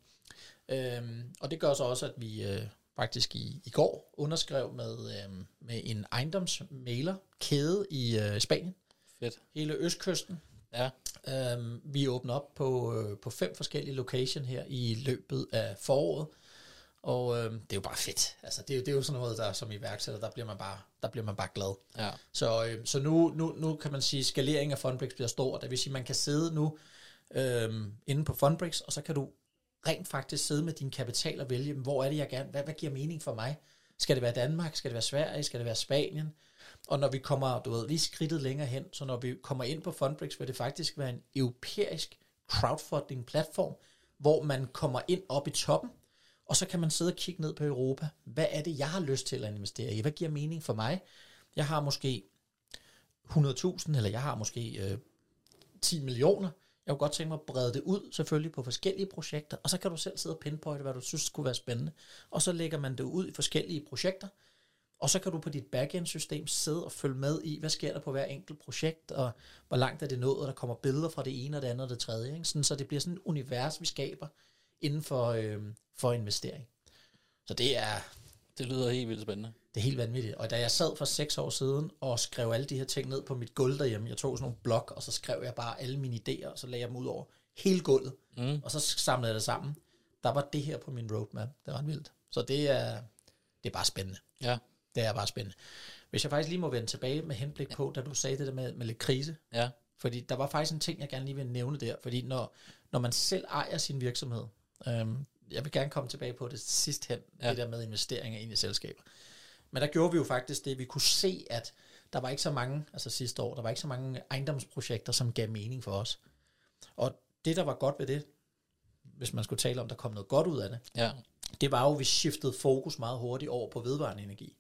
Øhm, og det gør så også, at vi øh, faktisk i, i går underskrev med, øh, med en ejendomsmailer kæde i øh, Spanien. Fedt. Hele østkysten. Ja. Øhm, vi åbner op på, øh, på fem forskellige location her i løbet af foråret. Og øh, det er jo bare fedt. Altså, det, er, det er jo sådan noget, der som iværksætter, der bliver man bare, der bliver man bare glad. Ja. Så, øh, så nu, nu, nu kan man sige, at skalering af Fundbrix bliver stor. Det vil sige, at man kan sidde nu øh, inde på Fundbrix, og så kan du rent faktisk sidde med din kapital og vælge, hvor er det, jeg gerne, hvad, hvad giver mening for mig? Skal det være Danmark? Skal det være Sverige? Skal det være Spanien? Og når vi kommer, du ved, lige skridtet længere hen, så når vi kommer ind på Fundbrix, vil det faktisk være en europæisk crowdfunding-platform, hvor man kommer ind op i toppen, og så kan man sidde og kigge ned på Europa. Hvad er det, jeg har lyst til at investere i? Hvad giver mening for mig? Jeg har måske 100.000, eller jeg har måske øh, 10 millioner. Jeg kunne godt tænke mig at brede det ud, selvfølgelig på forskellige projekter, og så kan du selv sidde og pinpointe, hvad du synes skulle være spændende. Og så lægger man det ud i forskellige projekter, Og så kan du på dit backend-system sidde og følge med i, hvad sker der på hver enkelt projekt, og hvor langt er det nået, og der kommer billeder fra det ene og det andet og det tredje. Ikke? Sådan, så det bliver sådan et univers, vi skaber inden for, øh, for investering. Så det er, Det lyder helt vildt spændende det er helt vanvittigt. Og da jeg sad for seks år siden og skrev alle de her ting ned på mit gulv derhjemme, jeg tog sådan nogle blok, og så skrev jeg bare alle mine idéer, og så lagde jeg dem ud over hele gulvet, Mm. og så samlede jeg det sammen. Der var det her på min roadmap. Det var ret vildt. Så det er, det er bare spændende. Ja, Det er bare spændende. Hvis jeg faktisk lige må vende tilbage med henblik på, da du sagde det der med, med lidt krise, ja, fordi der var faktisk en ting, jeg gerne lige vil nævne der, fordi når, når man selv ejer sin virksomhed, øhm, jeg vil gerne komme tilbage på det sidst hen, ja. Det der med investeringer ind i selskaber. Men der gjorde vi jo faktisk det, vi kunne se, at der var ikke så mange, altså sidste år, der var ikke så mange ejendomsprojekter, som gav mening for os. Og det, der var godt ved det, hvis man skulle tale om, der kom noget godt ud af det, ja, det var jo, at vi skiftede fokus meget hurtigt over på vedvarende energi.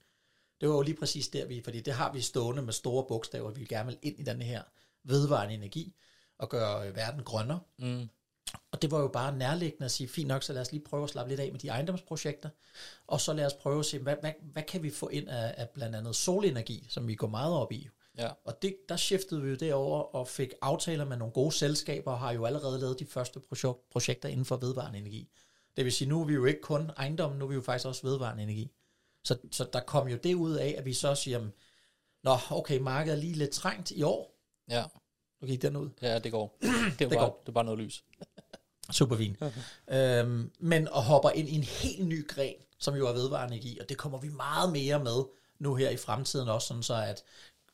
Det var jo lige præcis der, vi, fordi det har vi stående med store bogstaver, vi gerne vil ind i den her vedvarende energi og gøre verden grønnere. mm. Og det var jo bare nærliggende at sige, fint nok, så lad os lige prøve at slappe lidt af med de ejendomsprojekter, og så lad os prøve at se, hvad, hvad, hvad kan vi få ind af, af blandt andet solenergi, som vi går meget op i. ja, Og det, der skiftede vi jo derover og fik aftaler med nogle gode selskaber, og har jo allerede lavet de første projek- projekter inden for vedvarende energi. Det vil sige, nu er vi jo ikke kun ejendom, nu er vi jo faktisk også vedvarende energi. Så, så der kom jo det ud af, at vi så siger, Nå, okay, markedet er lige lidt trængt i år. ja, Nu gik den ud. ja, det går. Det er, Det bare, går. det er bare noget lys. Super fint. øhm, men og hopper ind i en helt ny gren, som jo er vedvarende energi, og det kommer vi meget mere med nu her i fremtiden også, sådan så at,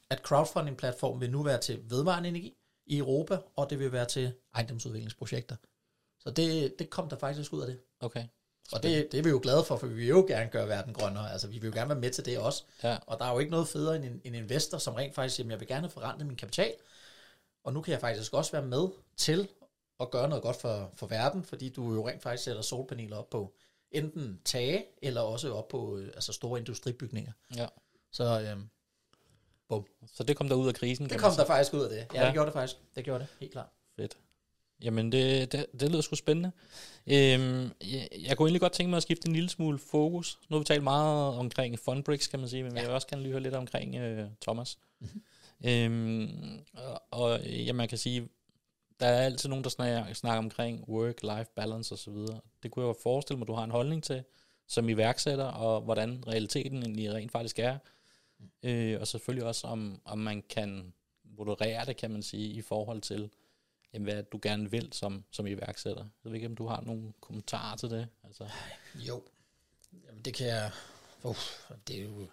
at crowdfunding-platformen vil nu være til vedvarende energi i Europa, og det vil være til ejendomsudviklingsprojekter. Så det, det kom der faktisk ud af det. Okay. Og det, det er vi jo glade for, for vi vil jo gerne gøre verden grønnere. Altså, vi vil jo gerne være med til det også. Ja, Og der er jo ikke noget federe end en, en investor, som rent faktisk siger, "Jamen, jeg vil gerne forrente min kapital, og nu kan jeg faktisk også være med til at gøre noget godt for, for verden, fordi du jo rent faktisk sætter solpaneler op på enten tage, eller også op på øh, altså store industribygninger. ja. Så øhm, Så det kom der ud af krisen. det kom der faktisk ud af det. Ja, Ja. det gjorde det faktisk. Det gjorde det, helt klart. Fedt. Jamen, det, det, det lyder sgu spændende. Øhm, jeg, jeg kunne egentlig godt tænke mig at skifte en lille smule fokus. Nu har vi talt meget omkring Fundbricks, kan man sige, men. Ja. jeg vil også gerne lige høre lidt omkring øh, Thomas. Mm-hmm. Øhm, og, og ja, man kan sige, der er altid nogen, der snakker, snakker omkring work-life balance osv. Det kunne jeg jo forestille mig, du har en holdning til, som iværksætter, og hvordan realiteten egentlig rent faktisk er. Øh, og selvfølgelig også, om, om man kan moderere det, kan man sige, i forhold til, jamen, hvad du gerne vil som, som iværksætter. Jeg ved ikke, om du har nogle kommentarer til det? Altså, Jo, Jamen, det kan jeg... Uh, det er jo...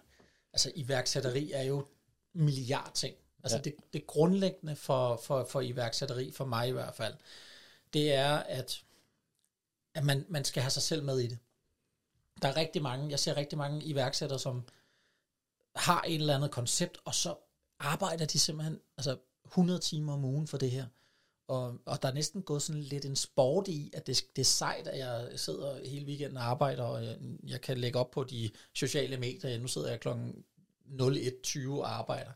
Altså, iværksætteri er jo milliard ting. Altså, Ja. det, det grundlæggende for, for, for iværksætteri, for mig i hvert fald, det er, at, at man, man skal have sig selv med i det. Der er rigtig mange, jeg ser rigtig mange iværksættere, som har et eller andet koncept, og så arbejder de simpelthen altså 100 timer om ugen for det her. Og, og der er næsten gået sådan lidt en sport i, at det, det er sejt, at jeg sidder hele weekenden og arbejder, og jeg, jeg kan lægge op på de sociale medier. Nu sidder jeg klokken 01.20 og arbejder.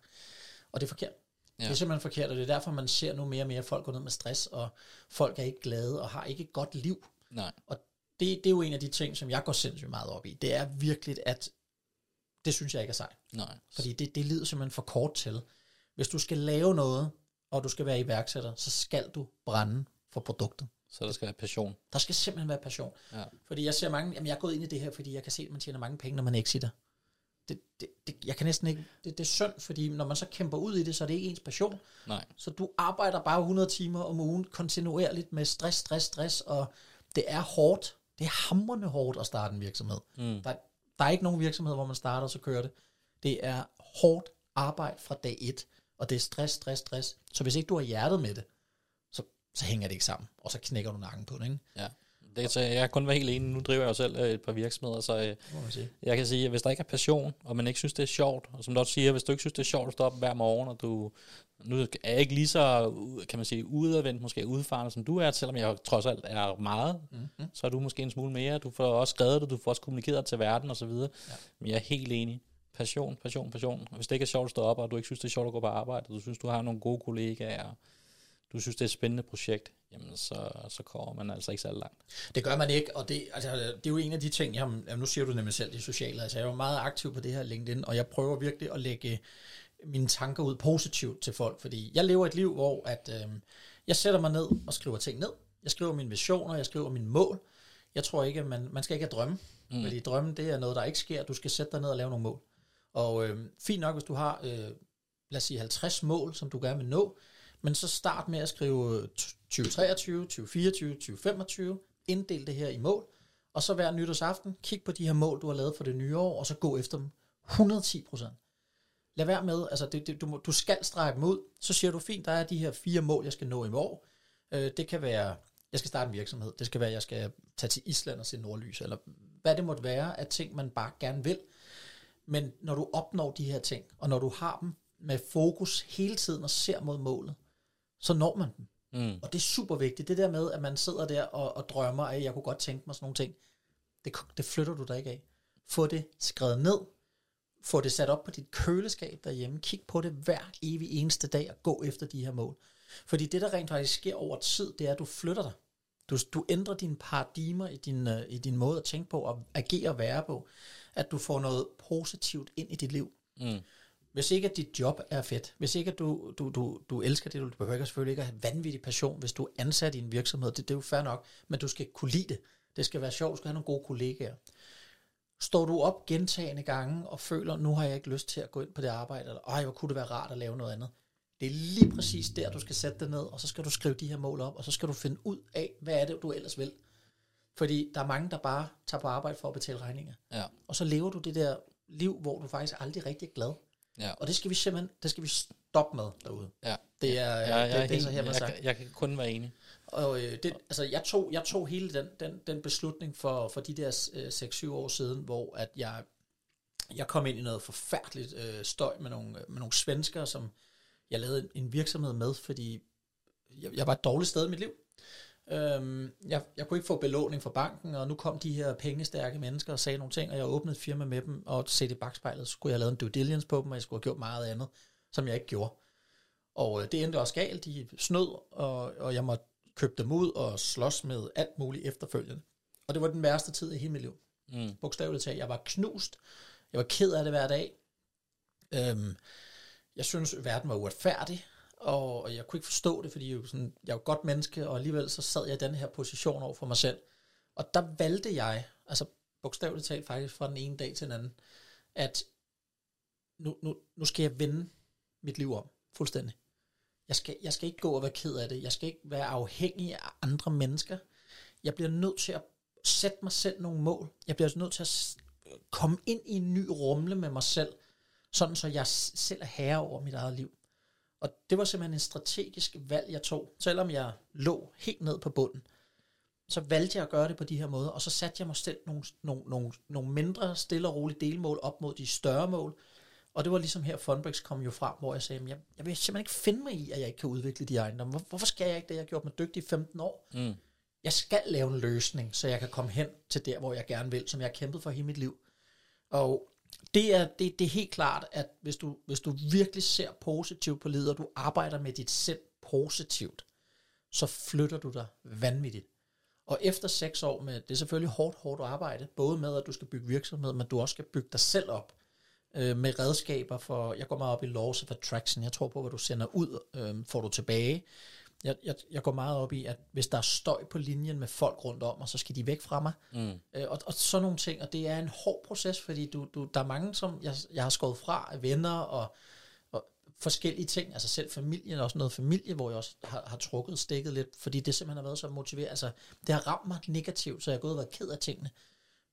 Og det er forkert. Ja. Det er simpelthen forkert, og det er derfor, man ser nu mere og mere folk gå ned med stress, og folk er ikke glade og har ikke et godt liv. nej, Og det, det er jo en af de ting, som jeg går sindssygt meget op i. Det er virkelig, at det synes jeg ikke er sejt. nej. Fordi det, det lyder simpelthen for kort til. Hvis du skal lave noget, og du skal være iværksætter, så skal du brænde for produktet. Så der skal være passion. Der skal simpelthen være passion. Ja. Fordi jeg ser mange, jamen jeg er gået ind i det her, fordi jeg kan se, at man tjener mange penge, når man exitter. Det, det, jeg kan næsten ikke, det, det er synd, fordi når man så kæmper ud i det, så er det ikke ens passion. Nej, Så du arbejder bare 100 timer om ugen kontinuerligt med stress, stress, stress, og det er hårdt. Det er hamrende hårdt at starte en virksomhed. Mm. Der, der er ikke nogen virksomhed, hvor man starter, og så kører det. Det er hårdt arbejde fra dag et, og det er stress, stress, stress. Så hvis ikke du har hjertet med det, så, så hænger det ikke sammen, og så knækker du nakken på det, ikke? ja. Det, så jeg kan kun være helt enig. Nu driver jeg jo selv øh, et par virksomheder, så øh, jeg kan sige, at hvis der ikke er passion, og man ikke synes, det er sjovt, og som du også siger, hvis du ikke synes, det er sjovt at stå op hver morgen, og du nu er jeg ikke lige så, kan man sige, udadvendt, måske udfarende, som du er, selvom jeg trods alt er meget, Mm-hmm. så er du måske en smule mere. Du får også skrevet det, du får også kommunikeret til verden og så videre. Ja. Men jeg er helt enig. Passion, passion, passion. Og hvis det ikke er sjovt at stå op, og du ikke synes, det er sjovt at gå på arbejde, og du synes, du har nogle gode kollegaer, du synes, det er et spændende projekt, jamen så, så kommer man altså ikke så langt. Det gør man ikke, og det, altså, det er jo en af de ting, jeg, jamen, nu siger du nemlig selv de sociale, altså jeg er jo meget aktiv på det her LinkedIn, og jeg prøver virkelig at lægge mine tanker ud positivt til folk, fordi jeg lever et liv, hvor at, øh, jeg sætter mig ned og skriver ting ned. Jeg skriver mine visioner, jeg skriver mine mål. Jeg tror ikke, at man, man skal ikke have drømme, mm. fordi drømme, det er noget, der ikke sker. Du skal sætte dig ned og lave nogle mål. Og øh, fint nok, hvis du har, øh, lad os sige, 50 mål, som du gerne vil nå, men så start med at skrive 2023, 2024, 2025, inddel det her i mål, og så hver nytårsaften, kig på de her mål, du har lavet for det nye år, og så gå efter dem 110 procent. Lad være med, altså det, det, du, du skal strække dem ud, så siger du, fint, der er de her fire mål, jeg skal nå i år. Øh, det kan være, jeg skal starte en virksomhed, det skal være, jeg skal tage til Island og se nordlys, eller hvad det måtte være af ting, man bare gerne vil. Men når du opnår de her ting, og når du har dem med fokus hele tiden og ser mod målet, så når man dem. Mm. Og det er super vigtigt. Det der med, at man sidder der og, og drømmer af, jeg kunne godt tænke mig sådan nogle ting, det, det flytter du dig ikke af. Få det skrevet ned, få det sat op på dit køleskab derhjemme, kig på det hver evig eneste dag og gå efter de her mål. Fordi det, der rent faktisk sker over tid, det er, at du flytter dig. Du, du ændrer dine paradigmer i din, uh, i din måde at tænke på og agere og være på. At du får noget positivt ind i dit liv. Mm. Hvis ikke at dit job er fedt, hvis ikke at du, du, du, du elsker det, du behøver selvfølgelig ikke at have vanvittig passion, hvis du er ansat i en virksomhed, det, det er jo fair nok, men du skal kunne lide det. Det skal være sjovt, du skal have nogle gode kollegaer. Står du op gentagende gange og føler, nu har jeg ikke lyst til at gå ind på det arbejde, eller ej, hvor kunne det være rart at lave noget andet. Det er lige præcis der, du skal sætte dig ned, og så skal du skrive de her mål op, og så skal du finde ud af, hvad er det, du ellers vil. Fordi der er mange, der bare tager på arbejde for at betale regninger. Ja. Og så lever du det der liv, hvor du faktisk aldrig rigtig er glad. Ja. Og det skal vi simpelthen, det skal vi stoppe med derude. Ja. Det er, ja, ja, det, det, er så her, man jeg, jeg, jeg kan kun være enig. Og øh, det, altså, jeg, tog, jeg tog hele den, den, den beslutning for, for de der øh, 6-7 år siden, hvor at jeg, jeg kom ind i noget forfærdeligt øh, støj med nogle, med nogle svensker, som jeg lavede en virksomhed med, fordi jeg, jeg var et dårligt sted i mit liv. Øhm, jeg, jeg kunne ikke få belåning fra banken, og nu kom de her pengestærke mennesker og sagde nogle ting, og jeg åbnede firma med dem, og set i bagspejlet, så skulle jeg have lavet en due diligence på dem, og jeg skulle have gjort meget andet, som jeg ikke gjorde. Og øh, det endte også galt, de snød, og, og jeg måtte købe dem ud og slås med alt muligt efterfølgende. Og det var den værste tid i hele mit liv. Mm. Bogstaveligt talt, jeg var knust, jeg var ked af det hver dag. Øhm, jeg synes, verden var uretfærdig, og jeg kunne ikke forstå det, fordi jeg jo sådan, jeg er jo godt menneske, og alligevel så sad jeg i den her position over for mig selv. Og der valgte jeg, altså bogstaveligt talt faktisk fra den ene dag til den anden, at nu, nu, nu skal jeg vende mit liv om, fuldstændig. Jeg skal, jeg skal ikke gå og være ked af det. Jeg skal ikke være afhængig af andre mennesker. Jeg bliver nødt til at sætte mig selv nogle mål. Jeg bliver altså nødt til at komme ind i en ny rumle med mig selv, sådan så jeg selv er herre over mit eget liv. Og det var simpelthen en strategisk valg, jeg tog. Selvom jeg lå helt ned på bunden, så valgte jeg at gøre det på de her måder, og så satte jeg mig selv nogle, nogle, nogle, nogle mindre stille og rolige delmål op mod de større mål. Og det var ligesom her, Funbrix kom jo frem, hvor jeg sagde, jeg, jeg vil simpelthen ikke finde mig i, at jeg ikke kan udvikle de ejendomme. Hvor, hvorfor skal jeg ikke det? Jeg har gjort mig dygtig i 15 år. Mm. Jeg skal lave en løsning, så jeg kan komme hen til der, hvor jeg gerne vil, som jeg har kæmpet for hele mit liv. Og det er, det, det er helt klart, at hvis du, hvis du virkelig ser positivt på livet, og du arbejder med dit sind positivt, så flytter du dig vanvittigt. Og efter seks år med, det er selvfølgelig hårdt, hårdt arbejde, både med, at du skal bygge virksomhed, men du også skal bygge dig selv op øh, med redskaber for, jeg går meget op i laws of attraction, jeg tror på, hvad du sender ud, øh, får du tilbage. Jeg, jeg, jeg går meget op i, at hvis der er støj på linjen med folk rundt om, og så skal de væk fra mig. Mm. Øh, og, og sådan nogle ting, og det er en hård proces, fordi du, du, der er mange, som jeg, jeg har skåret fra, venner og, og forskellige ting, altså selv familien, også noget familie, hvor jeg også har, har trukket stikket lidt, fordi det simpelthen har været så motiveret, altså det har ramt mig negativt, så jeg har gået og været ked af tingene.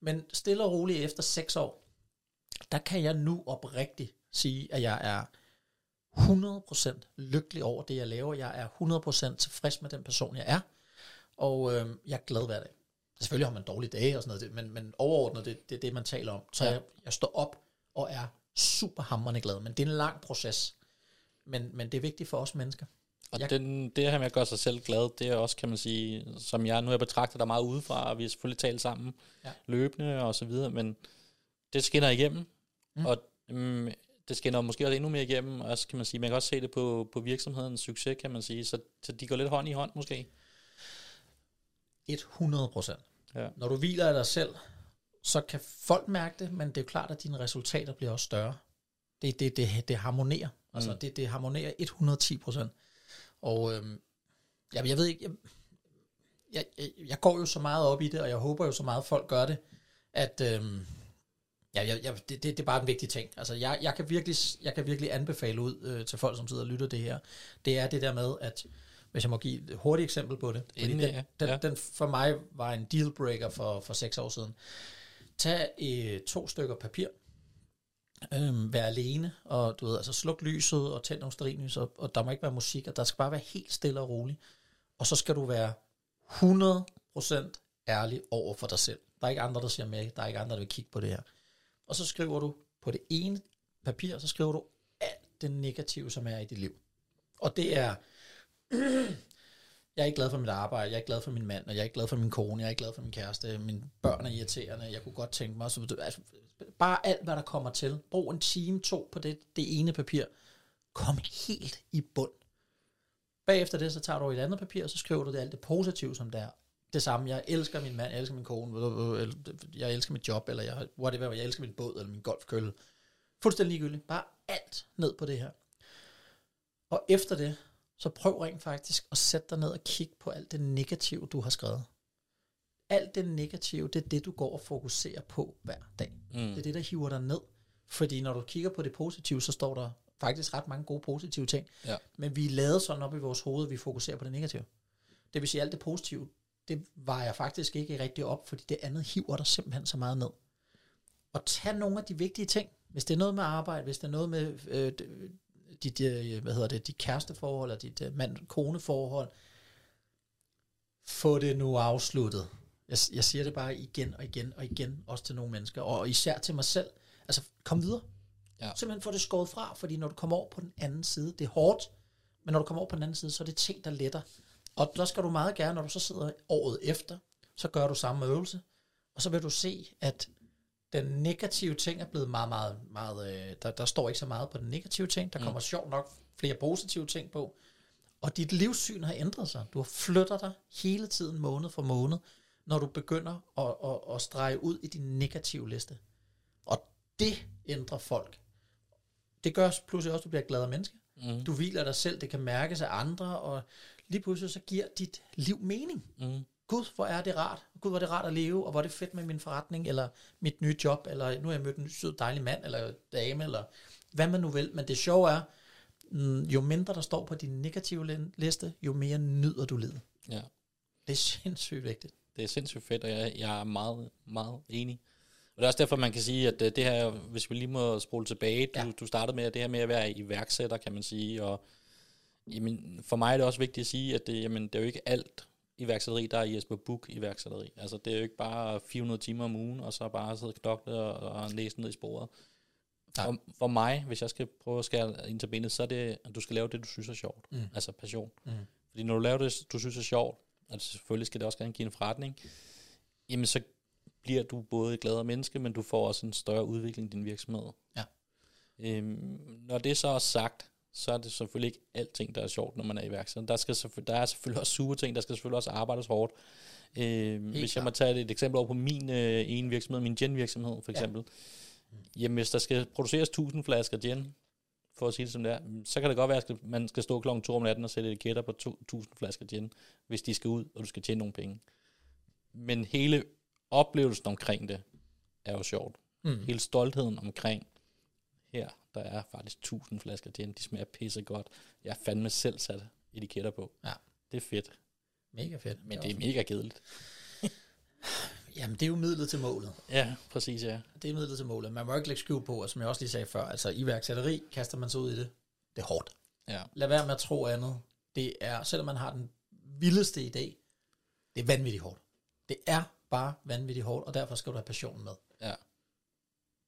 Men stille og roligt efter seks år, der kan jeg nu oprigtigt sige, at jeg er 100% lykkelig over det, jeg laver. Jeg er 100% tilfreds med den person, jeg er. Og øh, jeg er glad hver dag. Selvfølgelig har man dårlige dage og sådan noget, men, men overordnet, det, det er det, man taler om. Så ja. jeg, jeg står op og er super hammerende glad. Men det er en lang proces. Men, men det er vigtigt for os mennesker. Og jeg, den, det her med at gøre sig selv glad, det er også, kan man sige, som jeg nu har betragtet dig meget udefra, og vi har selvfølgelig talt sammen ja. løbende og så videre, men det skinner igennem, mm. og um, det skinner måske også endnu mere igennem, og så kan man sige, man kan også se det på, på virksomhedens succes, kan man sige, så, så de går lidt hånd i hånd måske. 100 procent. Ja. Når du hviler af dig selv, så kan folk mærke det, men det er jo klart, at dine resultater bliver også større. Det, det, det, det harmonerer. Altså, Mm. det, det harmonerer 110 procent. Og øhm, jamen, jeg ved ikke, jeg, jeg, jeg, jeg går jo så meget op i det, og jeg håber jo så meget, at folk gør det, at øhm, ja, jeg, jeg, det, det, det er bare en vigtig ting. Altså, jeg, jeg, kan, virkelig, jeg kan virkelig anbefale ud øh, til folk, som sidder og lytter det her. Det er det der med, at hvis jeg må give et hurtigt eksempel på det. Fordi Endelig, den, ja. den, Ja. den for mig var en dealbreaker for, for seks år siden. Tag øh, to stykker papir, øhm, vær alene, og du ved, altså sluk lyset og tænd nogle stearinlys, og, og der må ikke være musik, og der skal bare være helt stille og roligt. Og så skal du være 100% ærlig over for dig selv. Der er ikke andre, der siger med, der er ikke andre, der vil kigge på det her. Og så skriver du på det ene papir, så skriver du alt det negative, som er i dit liv. Og det er, jeg er ikke glad for mit arbejde, jeg er ikke glad for min mand, og jeg er ikke glad for min kone, jeg er ikke glad for min kæreste, mine børn er irriterende, jeg kunne godt tænke mig, så, altså, bare alt, hvad der kommer til. Brug en time, to på det, det ene papir. Kom helt i bund. Bagefter det, så tager du et andet papir, og så skriver du det alt det positive, som der er. Det samme, jeg elsker min mand, jeg elsker min kone, jeg elsker mit job, eller jeg, whatever, jeg elsker min båd, eller min golfkølle. Fuldstændig ligegyldigt. Bare alt ned på det her. Og efter det, så prøv rent faktisk at sætte dig ned og kigge på alt det negative, du har skrevet. Alt det negative, det er det, du går og fokuserer på hver dag. Mm. Det er det, der hiver dig ned. Fordi når du kigger på det positive, så står der faktisk ret mange gode positive ting. Ja. Men vi er lavet sådan op i vores hoved, at vi fokuserer på det negative. Det vil sige, at alt det positive, det vejer faktisk ikke rigtig op, fordi det andet hiver dig simpelthen så meget ned. Og tag nogle af de vigtige ting. Hvis det er noget med arbejde, hvis det er noget med øh, dit, øh, hvad hedder det, dit kæresteforhold, eller dit øh, mand-kone-forhold, få det nu afsluttet. Jeg, jeg siger det bare igen og igen og igen, også til nogle mennesker, og især til mig selv. Altså, kom videre. Ja. Simpelthen få det skåret fra, fordi når du kommer over på den anden side, det er hårdt, men når du kommer over på den anden side, så er det ting, der letter. Og der skal du meget gerne, når du så sidder året efter, så gør du samme øvelse, og så vil du se, at den negative ting er blevet meget, meget, meget, øh, der, der står ikke så meget på den negative ting, der kommer sjovt nok flere positive ting på, og dit livssyn har ændret sig. Du flytter dig hele tiden måned for måned, når du begynder at, at, at strege ud i din negative liste. Og det ændrer folk. Det gør pludselig også, at du bliver et gladere menneske. Mm. Du hviler dig selv, det kan mærkes af andre, og lige pludselig så giver dit liv mening. Mm. Gud, hvor er det rart. Gud, hvor er det rart at leve, og hvor er det fedt med min forretning, eller mit nye job, eller nu har jeg mødt en sød, dejlig mand, eller dame, eller hvad man nu vil. Men det sjove er, mm, jo mindre der står på din negative li- liste, jo mere nyder du livet. Ja. Det er sindssygt vigtigt. Det er sindssygt fedt, og jeg, jeg er meget, meget enig. Og det er også derfor, man kan sige, at øh, det her, hvis vi lige må spole tilbage, du, Ja. du startede med at det her med at være iværksætter, kan man sige, og jamen, for mig er det også vigtigt at sige, at det, jamen, det er jo ikke alt iværksætteri, der er Jesper Buk iværksætteri. Altså, det er jo ikke bare 400 timer om ugen, og så bare sidde knokle og, og læse ned i sporet. Nej. For, for mig, hvis jeg skal prøve at skære ind til benet, så er det, at du skal lave det, du synes er sjovt. Mm. Altså passion. Mm. Fordi når du laver det, du synes er sjovt, og selvfølgelig skal det også gerne give en forretning, jamen så bliver du både et gladere menneske, men du får også en større udvikling i din virksomhed. Ja. Øhm, når det så er sagt, så er det selvfølgelig ikke alting, der er sjovt, når man er iværksætter. Der, skal der er selvfølgelig også sure ting, der skal selvfølgelig også arbejdes hårdt. Øhm, hvis jeg må tage et eksempel over på min øh, ene virksomhed, min gin-virksomhed for Ja. eksempel. Jamen hvis der skal produceres 1000 flasker gin, for at sige det som det er, så kan det godt være, at man skal stå klokken 2 om natten og sætte etiketter på 2000 flasker gin, hvis de skal ud, og du skal tjene nogle penge. Men hele oplevelsen omkring det er jo sjovt. Mm. Hele stoltheden omkring, her, der er faktisk 1000 flasker gin, de smager pisse godt. Jeg er fandme selv sat etiketter på. Ja. Det er fedt, Mega fedt. men det er mega kedeligt. Jamen, det er jo midlet til målet. Ja, præcis ja. Det er midlet til målet. Man må ikke lægge skjul på, og som jeg også lige sagde før, altså iværksætteri, kaster man sig ud i det, det er hårdt. ja. Lad være med at tro andet. Det er, selvom man har den vildeste idé, det er vanvittigt hårdt. Det er bare vanvittigt hårdt, og derfor skal du have passionen med. Ja,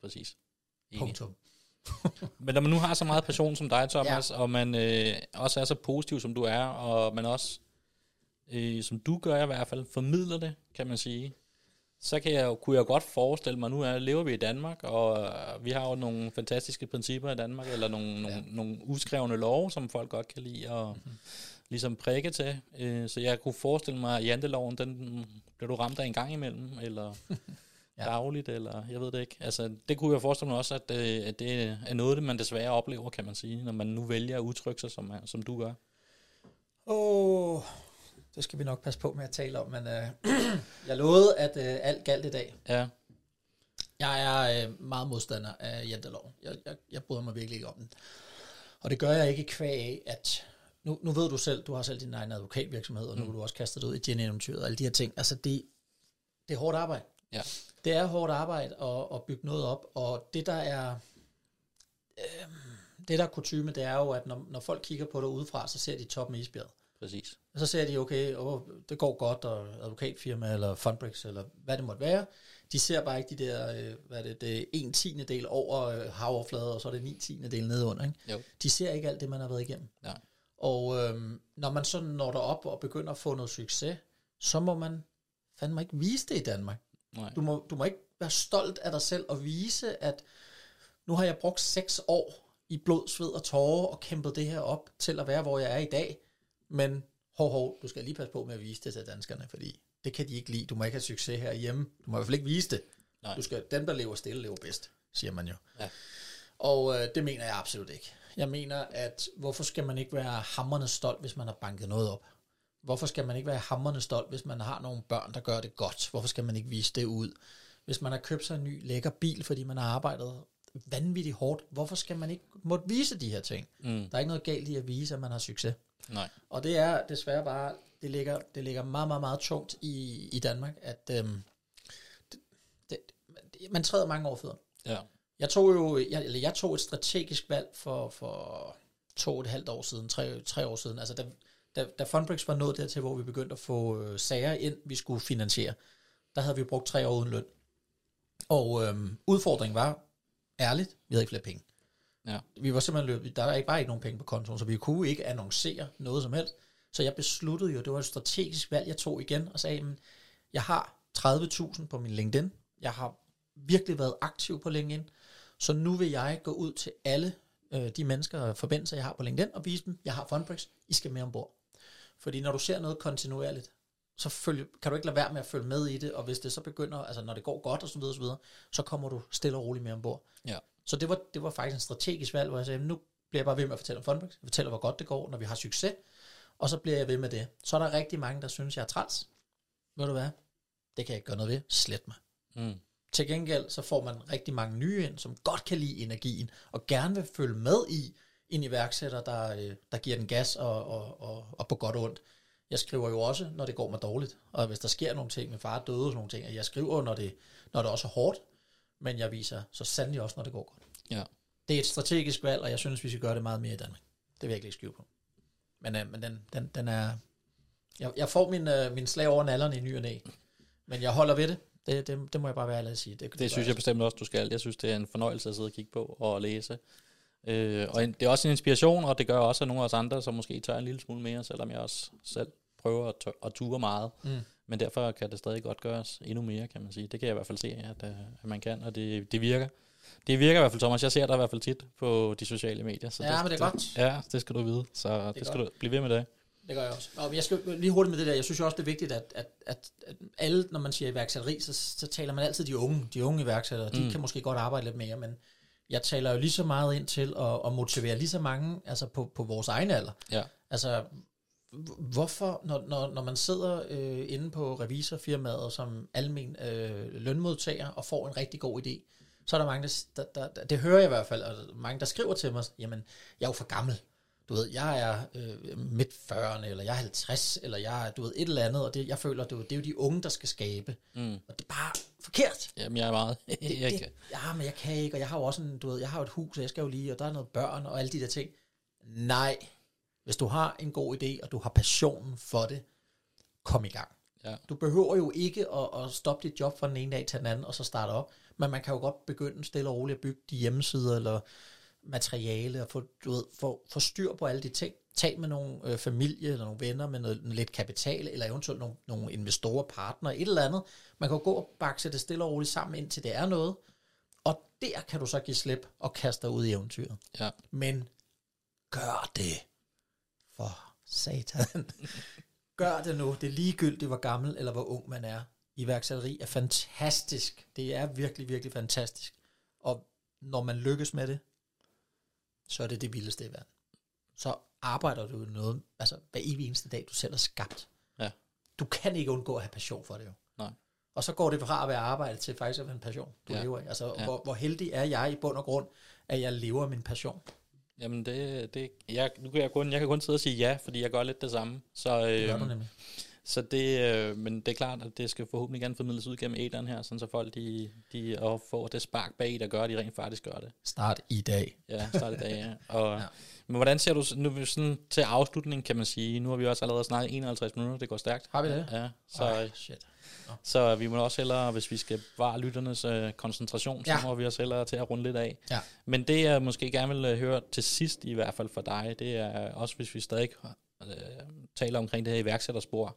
præcis. Enig. Punktum. Men når man nu har så meget passion som dig, Thomas, ja. og man øh, også er så positiv, som du er, og man også, øh, som du gør i hvert fald, formidler det, kan man sige, så kan jeg, jo- kunne jeg godt forestille mig, nu er, lever vi i Danmark, og øh, vi har jo nogle fantastiske principper i Danmark, eller nogle, nogle, nogle uskrevne love, som folk godt kan lide at Mhm. ligesom prikke til. Øh, så jeg kunne forestille mig, at janteloven, den bliver du ramt af en gang imellem, eller Ja. dagligt, eller jeg ved det ikke. Altså, det kunne jeg forestille mig også, at, øh, at det er noget, man desværre oplever, kan man sige, når man nu vælger at udtrykke sig, som, som du gør. Åh, oh, det skal vi nok passe på med at tale om, men øh, jeg lovede, at øh, alt galt i dag. Ja, Jeg er øh, meget modstander af janteloven. Jeg, jeg, jeg bryder mig virkelig ikke om den. Og det gør jeg ikke kvæg af, at nu, nu ved du selv, du har selv din egen advokatvirksomhed, og nu Mm. er du også kastet ud i gen og alle de her ting. Altså det, det er hårdt arbejde. Ja. Det er hårdt arbejde at, at bygge noget op, og det der er øh, det der er kutume, det er jo, at når, når folk kigger på det udefra, så ser de toppen af isbjerget. præcis. Og så ser de, okay, åh, det går godt, og advokatfirma, eller Fundbrix, eller hvad det måtte være. De ser bare ikke de der, øh, hvad er det, det en tiende del over øh, havoverfladen, og så er det ni tiende del nedenunder. Ikke? Jo. De ser ikke alt det, man har været igennem. Nej. Og øhm, når man så når derop og begynder at få noget succes, så må man fandme ikke vise det i Danmark. Nej. Du må, du må ikke være stolt af dig selv og vise, at nu har jeg brugt seks år i blod, sved og tårer og kæmpet det her op til at være, hvor jeg er i dag. Men hov, hov, du skal lige passe på med at vise det til danskerne, fordi det kan de ikke lide. Du må ikke have succes herhjemme. Du må i hvert fald ikke vise det. Nej. Du skal, dem, der lever stille, lever bedst, siger man jo. Ja. Og øh, det mener jeg absolut ikke. Jeg mener, at hvorfor skal man ikke være hammerne stolt, hvis man har banket noget op? Hvorfor skal man ikke være hammerne stolt, hvis man har nogle børn, der gør det godt? Hvorfor skal man ikke vise det ud? Hvis man har købt sig en ny lækker bil, fordi man har arbejdet vanvittigt hårdt, hvorfor skal man ikke måtte vise de her ting? Mm. Der er ikke noget galt i at vise, at man har succes. Nej. Og det er desværre bare, det ligger, det ligger meget, meget, meget tungt i, i Danmark, at øhm, det, det, man træder mange over fødderne. Ja. Jeg tog jo, jeg, eller jeg tog et strategisk valg for, for to og et halvt år siden, tre, tre år siden, altså da, da, da Fundbrix var nået dertil, hvor vi begyndte at få øh, sager ind, vi skulle finansiere, der havde vi brugt tre år uden løn. Og øhm, udfordringen var, ærligt, vi havde ikke flere penge. Ja. Vi var simpelthen løbet, der var ikke bare ikke nogen penge på kontoen, så vi kunne ikke annoncere noget som helst. Så jeg besluttede jo, det var et strategisk valg, jeg tog igen, og sagde, "Men jeg har 30.000 på min LinkedIn, jeg har virkelig været aktiv på LinkedIn, så nu vil jeg gå ud til alle øh, de mennesker og forbindelser, jeg har på LinkedIn, og vise dem, jeg har Fundbrix, I skal med ombord. Fordi når du ser noget kontinuerligt, så følge, kan du ikke lade være med at følge med i det, og hvis det så begynder, altså når det går godt og så videre, og så, videre, så kommer du stille og roligt med ombord. Ja. Så det var, det var faktisk en strategisk valg, hvor jeg sagde, nu bliver jeg bare ved med at fortælle om Fundbrix, jeg fortæller, hvor godt det går, når vi har succes, og så bliver jeg ved med det. Så er der rigtig mange, der synes, jeg er træls. Ved du hvad? Det kan jeg ikke gøre noget ved. Slet mig. Mm. Til gengæld så får man rigtig mange nye ind, som godt kan lide energien, og gerne vil følge med i en iværksætter, der, øh, der giver den gas og, og, og, og på godt og ondt. Jeg skriver jo også, når det går mig dårligt, og hvis der sker nogle ting, min far døde og sådan nogle ting, og jeg skriver, når det, når det også er hårdt, men jeg viser så sandelig også, når det går godt. Ja. Det er et strategisk valg, og jeg synes, vi skal gøre det meget mere i Danmark. Det vil jeg ikke lægge skjul på. Men, øh, men den, den, den er... Jeg, jeg får min, øh, min slag over nallerne i ny og næ, men jeg holder ved det. Det, det, det må jeg bare være ærlig at sige. Det, Det synes jeg bestemt også, du skal. Jeg synes, det er en fornøjelse at sidde og kigge på og læse. Øh, og en, det er også en inspiration, og det gør også, at nogle af os andre, som måske tør en lille smule mere, selvom jeg også selv prøver at, tør, at ture meget. Mm. Men derfor kan det stadig godt gøres endnu mere, kan man sige. Det kan jeg i hvert fald se, at, øh, at man kan, og det, det virker. Det virker i hvert fald, Thomas. Jeg ser dig i hvert fald tit på de sociale medier. Så Ja, men det er godt. Ja, det skal du vide. Så det, det skal du blive ved med det. Det gør jeg også. Og jeg skal lige hurtigt med det der. Jeg synes jo også, det er vigtigt, at, at, at, at alle, når man siger iværksætteri, så, så taler man altid de unge. De unge iværksættere, de Mm. kan måske godt arbejde lidt mere, men jeg taler jo lige så meget ind til at, at motivere lige så mange altså på, på vores egen alder. Ja. Altså, hvorfor, når, når, når man sidder øh, inde på revisorfirmaet som almen øh, lønmodtager og får en rigtig god idé, så er der mange, der, der, der, det hører jeg i hvert fald, og mange, der skriver til mig, jamen, jeg er jo for gammel. Du ved, jeg er øh, midt 40'erne, eller jeg er 50, eller jeg er, du ved, et eller andet, og det, jeg føler, du, det er jo de unge, der skal skabe. Mm. Og det er bare forkert. Jamen, jeg er meget... Det, jeg, det, ja, men jeg kan ikke, og jeg har jo også en, du ved, jeg har jo et hus, og jeg skal jo lige, og der er noget børn, og alle de der ting. Nej, hvis du har en god idé, og du har passionen for det, kom i gang. Ja. Du behøver jo ikke at, at stoppe dit job fra den ene dag til den anden, og så starte op. Men man kan jo godt begynde stille og roligt at bygge de hjemmesider, eller materiale, og få, du ved, få, få styr på alle de ting. tal med nogle øh, familie eller nogle venner med noget, lidt kapital, eller eventuelt nogle, nogle investorer, partnere, et eller andet. Man kan jo gå og bakse det stille og roligt sammen, indtil det er noget. Og der kan du så give slip og kaste dig ud i eventyret. Ja. Men gør det for satan. gør det nu. Det er ligegyldigt, hvor gammel eller hvor ung man er. Iværksætteri er fantastisk. Det er virkelig, virkelig fantastisk. Og når man lykkes med det, så er det det vildeste i verden. Så arbejder du noget, altså hver evig eneste dag, du selv har skabt. Ja. Du kan ikke undgå at have passion for det jo. Nej. Og så går det fra at være arbejde til faktisk at være en passion, du Ja. lever af. Altså, Ja. hvor, hvor heldig er jeg i bund og grund, at jeg lever min passion. Jamen det, det jeg, nu kan jeg, kun, jeg kan kun sidde og sige ja, fordi jeg gør lidt det samme. Så, Det gør øh, du nemlig. Så det, øh, men det er klart, at det skal forhåbentlig gerne formidles ud gennem æderen her, sådan så folk de, de og får det spark bag, der gør, at de rent faktisk gør det. Start i dag. Ja, start i dag, ja. Og, ja. Men hvordan ser du, nu vi sådan til afslutning, kan man sige, nu har vi også allerede snakket 51 minutter, det går stærkt. Har vi det? Ja, så, Ej, shit. så vi må også hellere, hvis vi skal bevare lytternes øh, koncentration, så Ja. må vi også hellere til at runde lidt af. Ja. Men det jeg måske gerne vil øh, høre til sidst, i hvert fald for dig, det er også, hvis vi stadig øh, taler omkring det her iværksætterspor.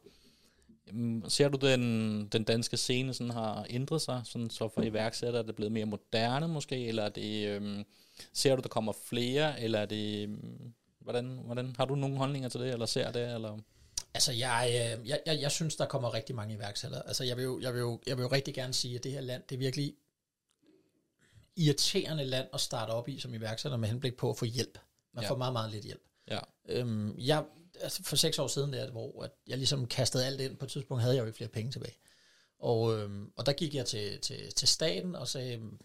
Jamen, Ser du den, den danske scene sådan har ændret sig, sådan så for iværksættere er det blevet mere moderne måske, eller er det, øhm, ser du, der kommer flere, eller er det, øhm, hvordan, hvordan, har du nogle holdninger til det, eller ser det, eller? Altså, jeg, øh, jeg, jeg, jeg synes, der kommer rigtig mange iværksættere. Altså, jeg vil, jo, jeg, vil jo, jeg vil jo rigtig gerne sige, at det her land, det er virkelig irriterende land at starte op i som iværksætter med henblik på at få hjælp. Man ja. får meget, meget lidt hjælp. Ja, Øhm, jeg, altså for seks år siden, der, hvor at jeg ligesom kastede alt ind, på et tidspunkt havde jeg jo ikke flere penge tilbage. Og, øhm, og der gik jeg til, til, til staten og sagde, øhm,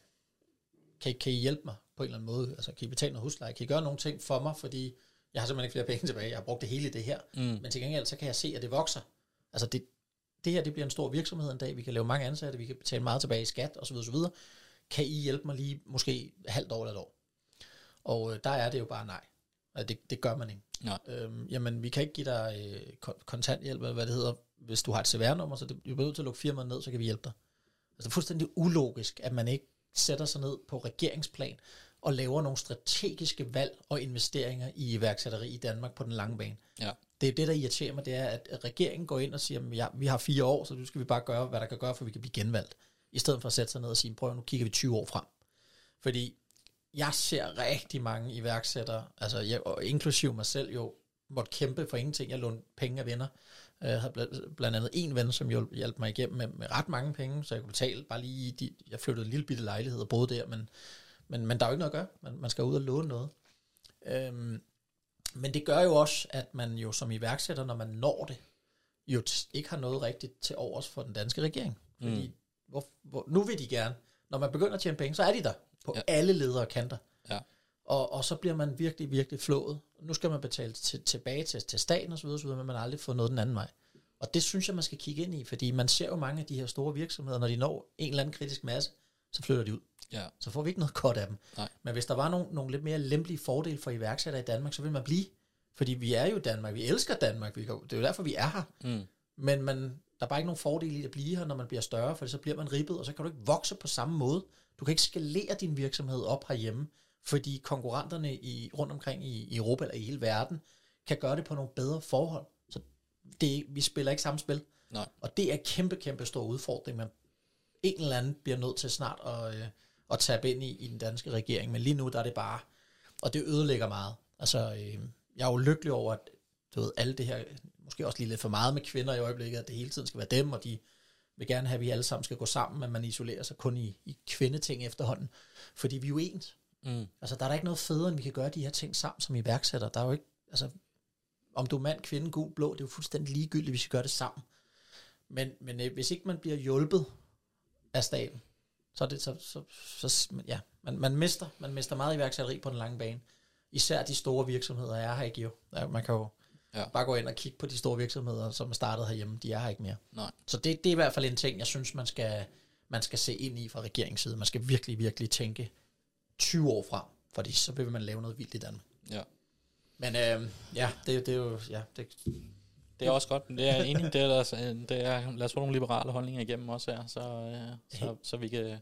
kan I, kan I hjælpe mig på en eller anden måde? Altså, kan I betale noget husleje? Kan I gøre nogle ting for mig? Fordi jeg har simpelthen ikke flere penge tilbage. Jeg har brugt det hele i det her. mm. Men til gengæld, så kan jeg se, at det vokser. Altså, det, det her, det bliver en stor virksomhed en dag. Vi kan lave mange ansatte, vi kan betale meget tilbage i skat, osv. osv. Kan I hjælpe mig lige måske halvt år eller et år? Og øh, der er det jo bare nej. Altså, Det, det gør man ikke. Nej. Øhm, jamen, vi kan ikke give dig øh, kon- kontanthjælp, eller hvad det hedder, hvis du har et CVR-nummer, så det, du bliver nødt til at lukke firmaet ned, så kan vi hjælpe dig. Altså, det er fuldstændig ulogisk, at man ikke sætter sig ned på regeringsplan og laver nogle strategiske valg og investeringer i iværksætteri i Danmark på den lange bane. ja, Det er det, der irriterer mig, det er, at regeringen går ind og siger, at ja, vi har fire år, så nu skal vi bare gøre, hvad der kan gøre, for vi kan blive genvalgt. I stedet for at sætte sig ned og sige, prøv nu kigger vi 20 år frem. Fordi jeg ser rigtig mange iværksættere, altså jeg, og inklusiv mig selv jo, måtte kæmpe for ingenting. Jeg lånte penge af venner. Jeg havde blandt, blandt andet en ven, som hjalp mig igennem med, med ret mange penge, så jeg kunne betale bare lige, de, jeg flyttede en lille bitte lejlighed og boede der, men, men, men der er jo ikke noget at gøre. Man, man skal ud og låne noget. Øhm, men det gør jo også, at man jo som iværksætter, når man når det, jo t- ikke har noget rigtigt til overs for den danske regering. Fordi mm. hvor, hvor, nu vil de gerne, når man begynder at tjene penge, så er de der på Ja. alle ledere og kanter. Ja. Og, og så bliver man virkelig, virkelig flået. Nu skal man betale til, tilbage til, til staten osv., osv., men man har aldrig fået noget den anden vej. Og det synes jeg, man skal kigge ind i, fordi man ser jo mange af de her store virksomheder, når de når en eller anden kritisk masse, så flytter de ud. ja, Så får vi ikke noget godt af dem. Nej. Men hvis der var nogle, nogle lidt mere lempelige fordele for iværksættere i Danmark, så vil man blive. Fordi vi er jo Danmark, vi elsker Danmark, vi kan, det er jo derfor, vi er her. mm. Men man, der er bare ikke nogen fordel i at blive her, når man bliver større, for så bliver man ribbet, og så kan du ikke vokse på samme måde. Du kan ikke skalere din virksomhed op herhjemme, fordi konkurrenterne i, rundt omkring i, i Europa eller i hele verden kan gøre det på nogle bedre forhold. Så det, vi spiller ikke samme spil. Nej. Og det er kæmpe, kæmpe stor udfordring, man en eller anden bliver nødt til snart at, øh, at tabe ind i, i den danske regering. Men lige nu, der er det bare, og det ødelægger meget. Altså, øh, jeg er jo lykkelig over, at du ved, alle det her, måske også lige lidt for meget med kvinder i øjeblikket, at det hele tiden skal være dem, og de vil gerne have, at vi alle sammen skal gå sammen, men man isolerer sig kun i, i kvindeting efterhånden. Fordi vi er jo ens. Mm. Altså, der er da ikke noget federe, end vi kan gøre de her ting sammen som iværksætter. Der er jo ikke, altså, om du er mand, kvinde, gul, blå, det er jo fuldstændig ligegyldigt, hvis vi gør det sammen. Men, men øh, hvis ikke man bliver hjulpet af staten, så er det så, så, så ja, man, man, mister, man mister meget iværksætteri på den lange bane. Især de store virksomheder er her ikke jo. Ja, man kan jo Ja. bare gå ind og kigge på de store virksomheder, som er startet herhjemme. De er her ikke mere. Nej. Så det, det er i hvert fald en ting, jeg synes, man skal, man skal se ind i fra regeringens side. Man skal virkelig, virkelig tænke 20 år frem, fordi så vil man lave noget vildt i Danmark. Ja. Men øh, ja, det, det er jo, ja, det, Det er også godt. Det er enig, det er, der, det er, lad os få nogle liberale holdninger igennem også her, så, øh, så, så vi kan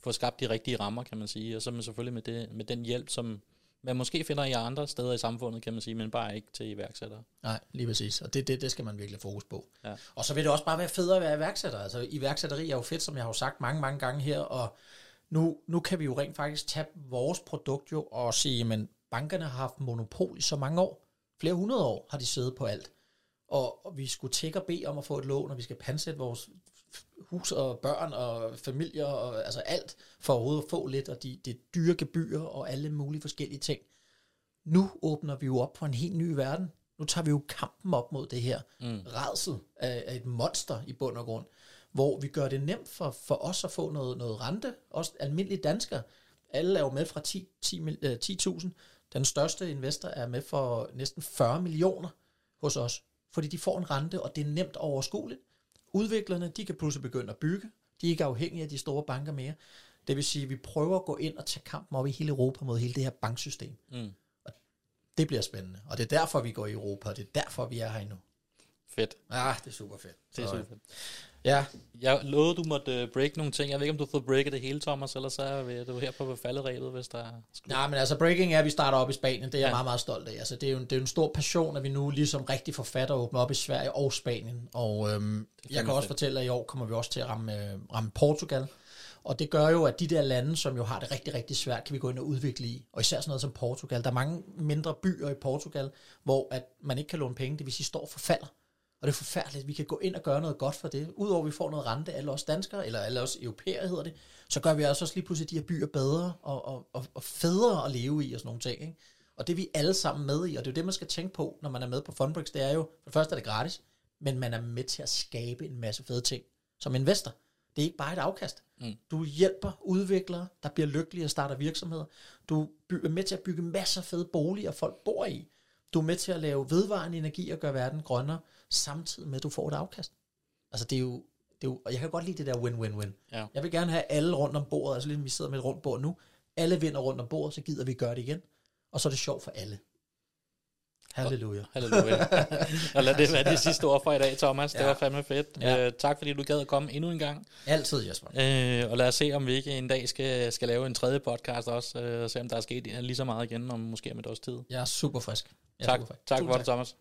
få skabt de rigtige rammer, kan man sige. Og så med selvfølgelig med, det, med den hjælp, som man måske finder i andre steder i samfundet, kan man sige, men bare ikke til iværksættere. Nej, lige præcis. Og det, det, det skal man virkelig fokus på. Ja. Og så vil det også bare være federe at være iværksætter. Altså iværksætteri er jo fedt, som jeg har jo sagt mange, mange gange her, og nu, nu kan vi jo rent faktisk tage vores produkt jo og sige, men bankerne har haft monopol i så mange år. Flere hundrede år har de siddet på alt. Og, og vi skulle tække og bede om at få et lån, og vi skal pansætte vores hus og børn og familier og altså alt for overhovedet at få lidt, og de, det dyre gebyr og alle mulige forskellige ting. Nu åbner vi jo op for en helt ny verden. Nu tager vi jo kampen op mod det her mm. redsel af, af et monster i bund og grund, hvor vi gør det nemt for, for os at få noget, noget rente, også almindelige danskere. Alle er jo med fra 10.000. 10, 10 Den største investor er med for næsten 40 millioner hos os, fordi de får en rente, og det er nemt overskueligt. Udviklerne, de kan pludselig begynde at bygge. De er ikke afhængige af de store banker mere. Det vil sige, at vi prøver at gå ind og tage kampen op i hele Europa mod hele det her banksystem. Mm. Og det bliver spændende. Og det er derfor, vi går i Europa, og det er derfor, vi er her nu. Fedt. Ja, det er super fedt. Det er super fedt. Ja. Jeg lovede, du måtte uh, break nogle ting. Jeg ved ikke, om du har fået breaket det hele, Thomas, eller så er du her på falderæbet, hvis der er... Nej, men altså breaking er, at vi starter op i Spanien. Det er ja. jeg meget, meget stolt af. Altså, det, er jo, det er jo en stor passion, at vi nu ligesom rigtig forfatter åbner op i Sverige og Spanien. Og øhm, jeg kan også fortælle, at i år kommer vi også til at ramme, ramme Portugal. Og det gør jo, at de der lande, som jo har det rigtig, rigtig svært, kan vi gå ind og udvikle i. Og især sådan noget som Portugal. Der er mange mindre byer i Portugal, hvor at man ikke kan låne penge, det vil sige, står forfalder. Og det er forfærdeligt. Vi kan gå ind og gøre noget godt for det. Udover at vi får noget rente, alle os danskere, eller alle os europæere hedder det, så gør vi altså også lige pludselig de her byer bedre og, og, og, og federe at leve i og sådan nogle ting. Ikke? Og det er vi alle sammen med i, og det er jo det, man skal tænke på, når man er med på Fundbrix. Det er jo, for det første er det gratis, men man er med til at skabe en masse fede ting som investor. Det er ikke bare et afkast. Mm. Du hjælper udviklere, der bliver lykkelige og starter virksomheder. Du er med til at bygge masser af fede boliger, folk bor i. Du er med til at lave vedvarende energi og gøre verden grønnere, samtidig med, at du får et afkast. Altså det er jo, det er jo og jeg kan godt lide det der win-win-win. Ja. Jeg vil gerne have alle rundt om bordet, altså ligesom vi sidder med et rundt bord nu. Alle vinder rundt om bordet, så gider vi gøre det igen. Og så er det sjovt for alle. Halleluja. Halleluja. og lad det være det sidste ord for i dag, Thomas. Det ja. var fandme fedt. Ja. Uh, tak fordi du gad at komme endnu en gang. Altid, Jesper. Uh, og lad os se, om vi ikke en dag skal, skal lave en tredje podcast også, uh, og se om der er sket lige så meget igen, om måske om et års tid. Jeg er super frisk. Jeg er tak, super frisk. tak for det, Thomas.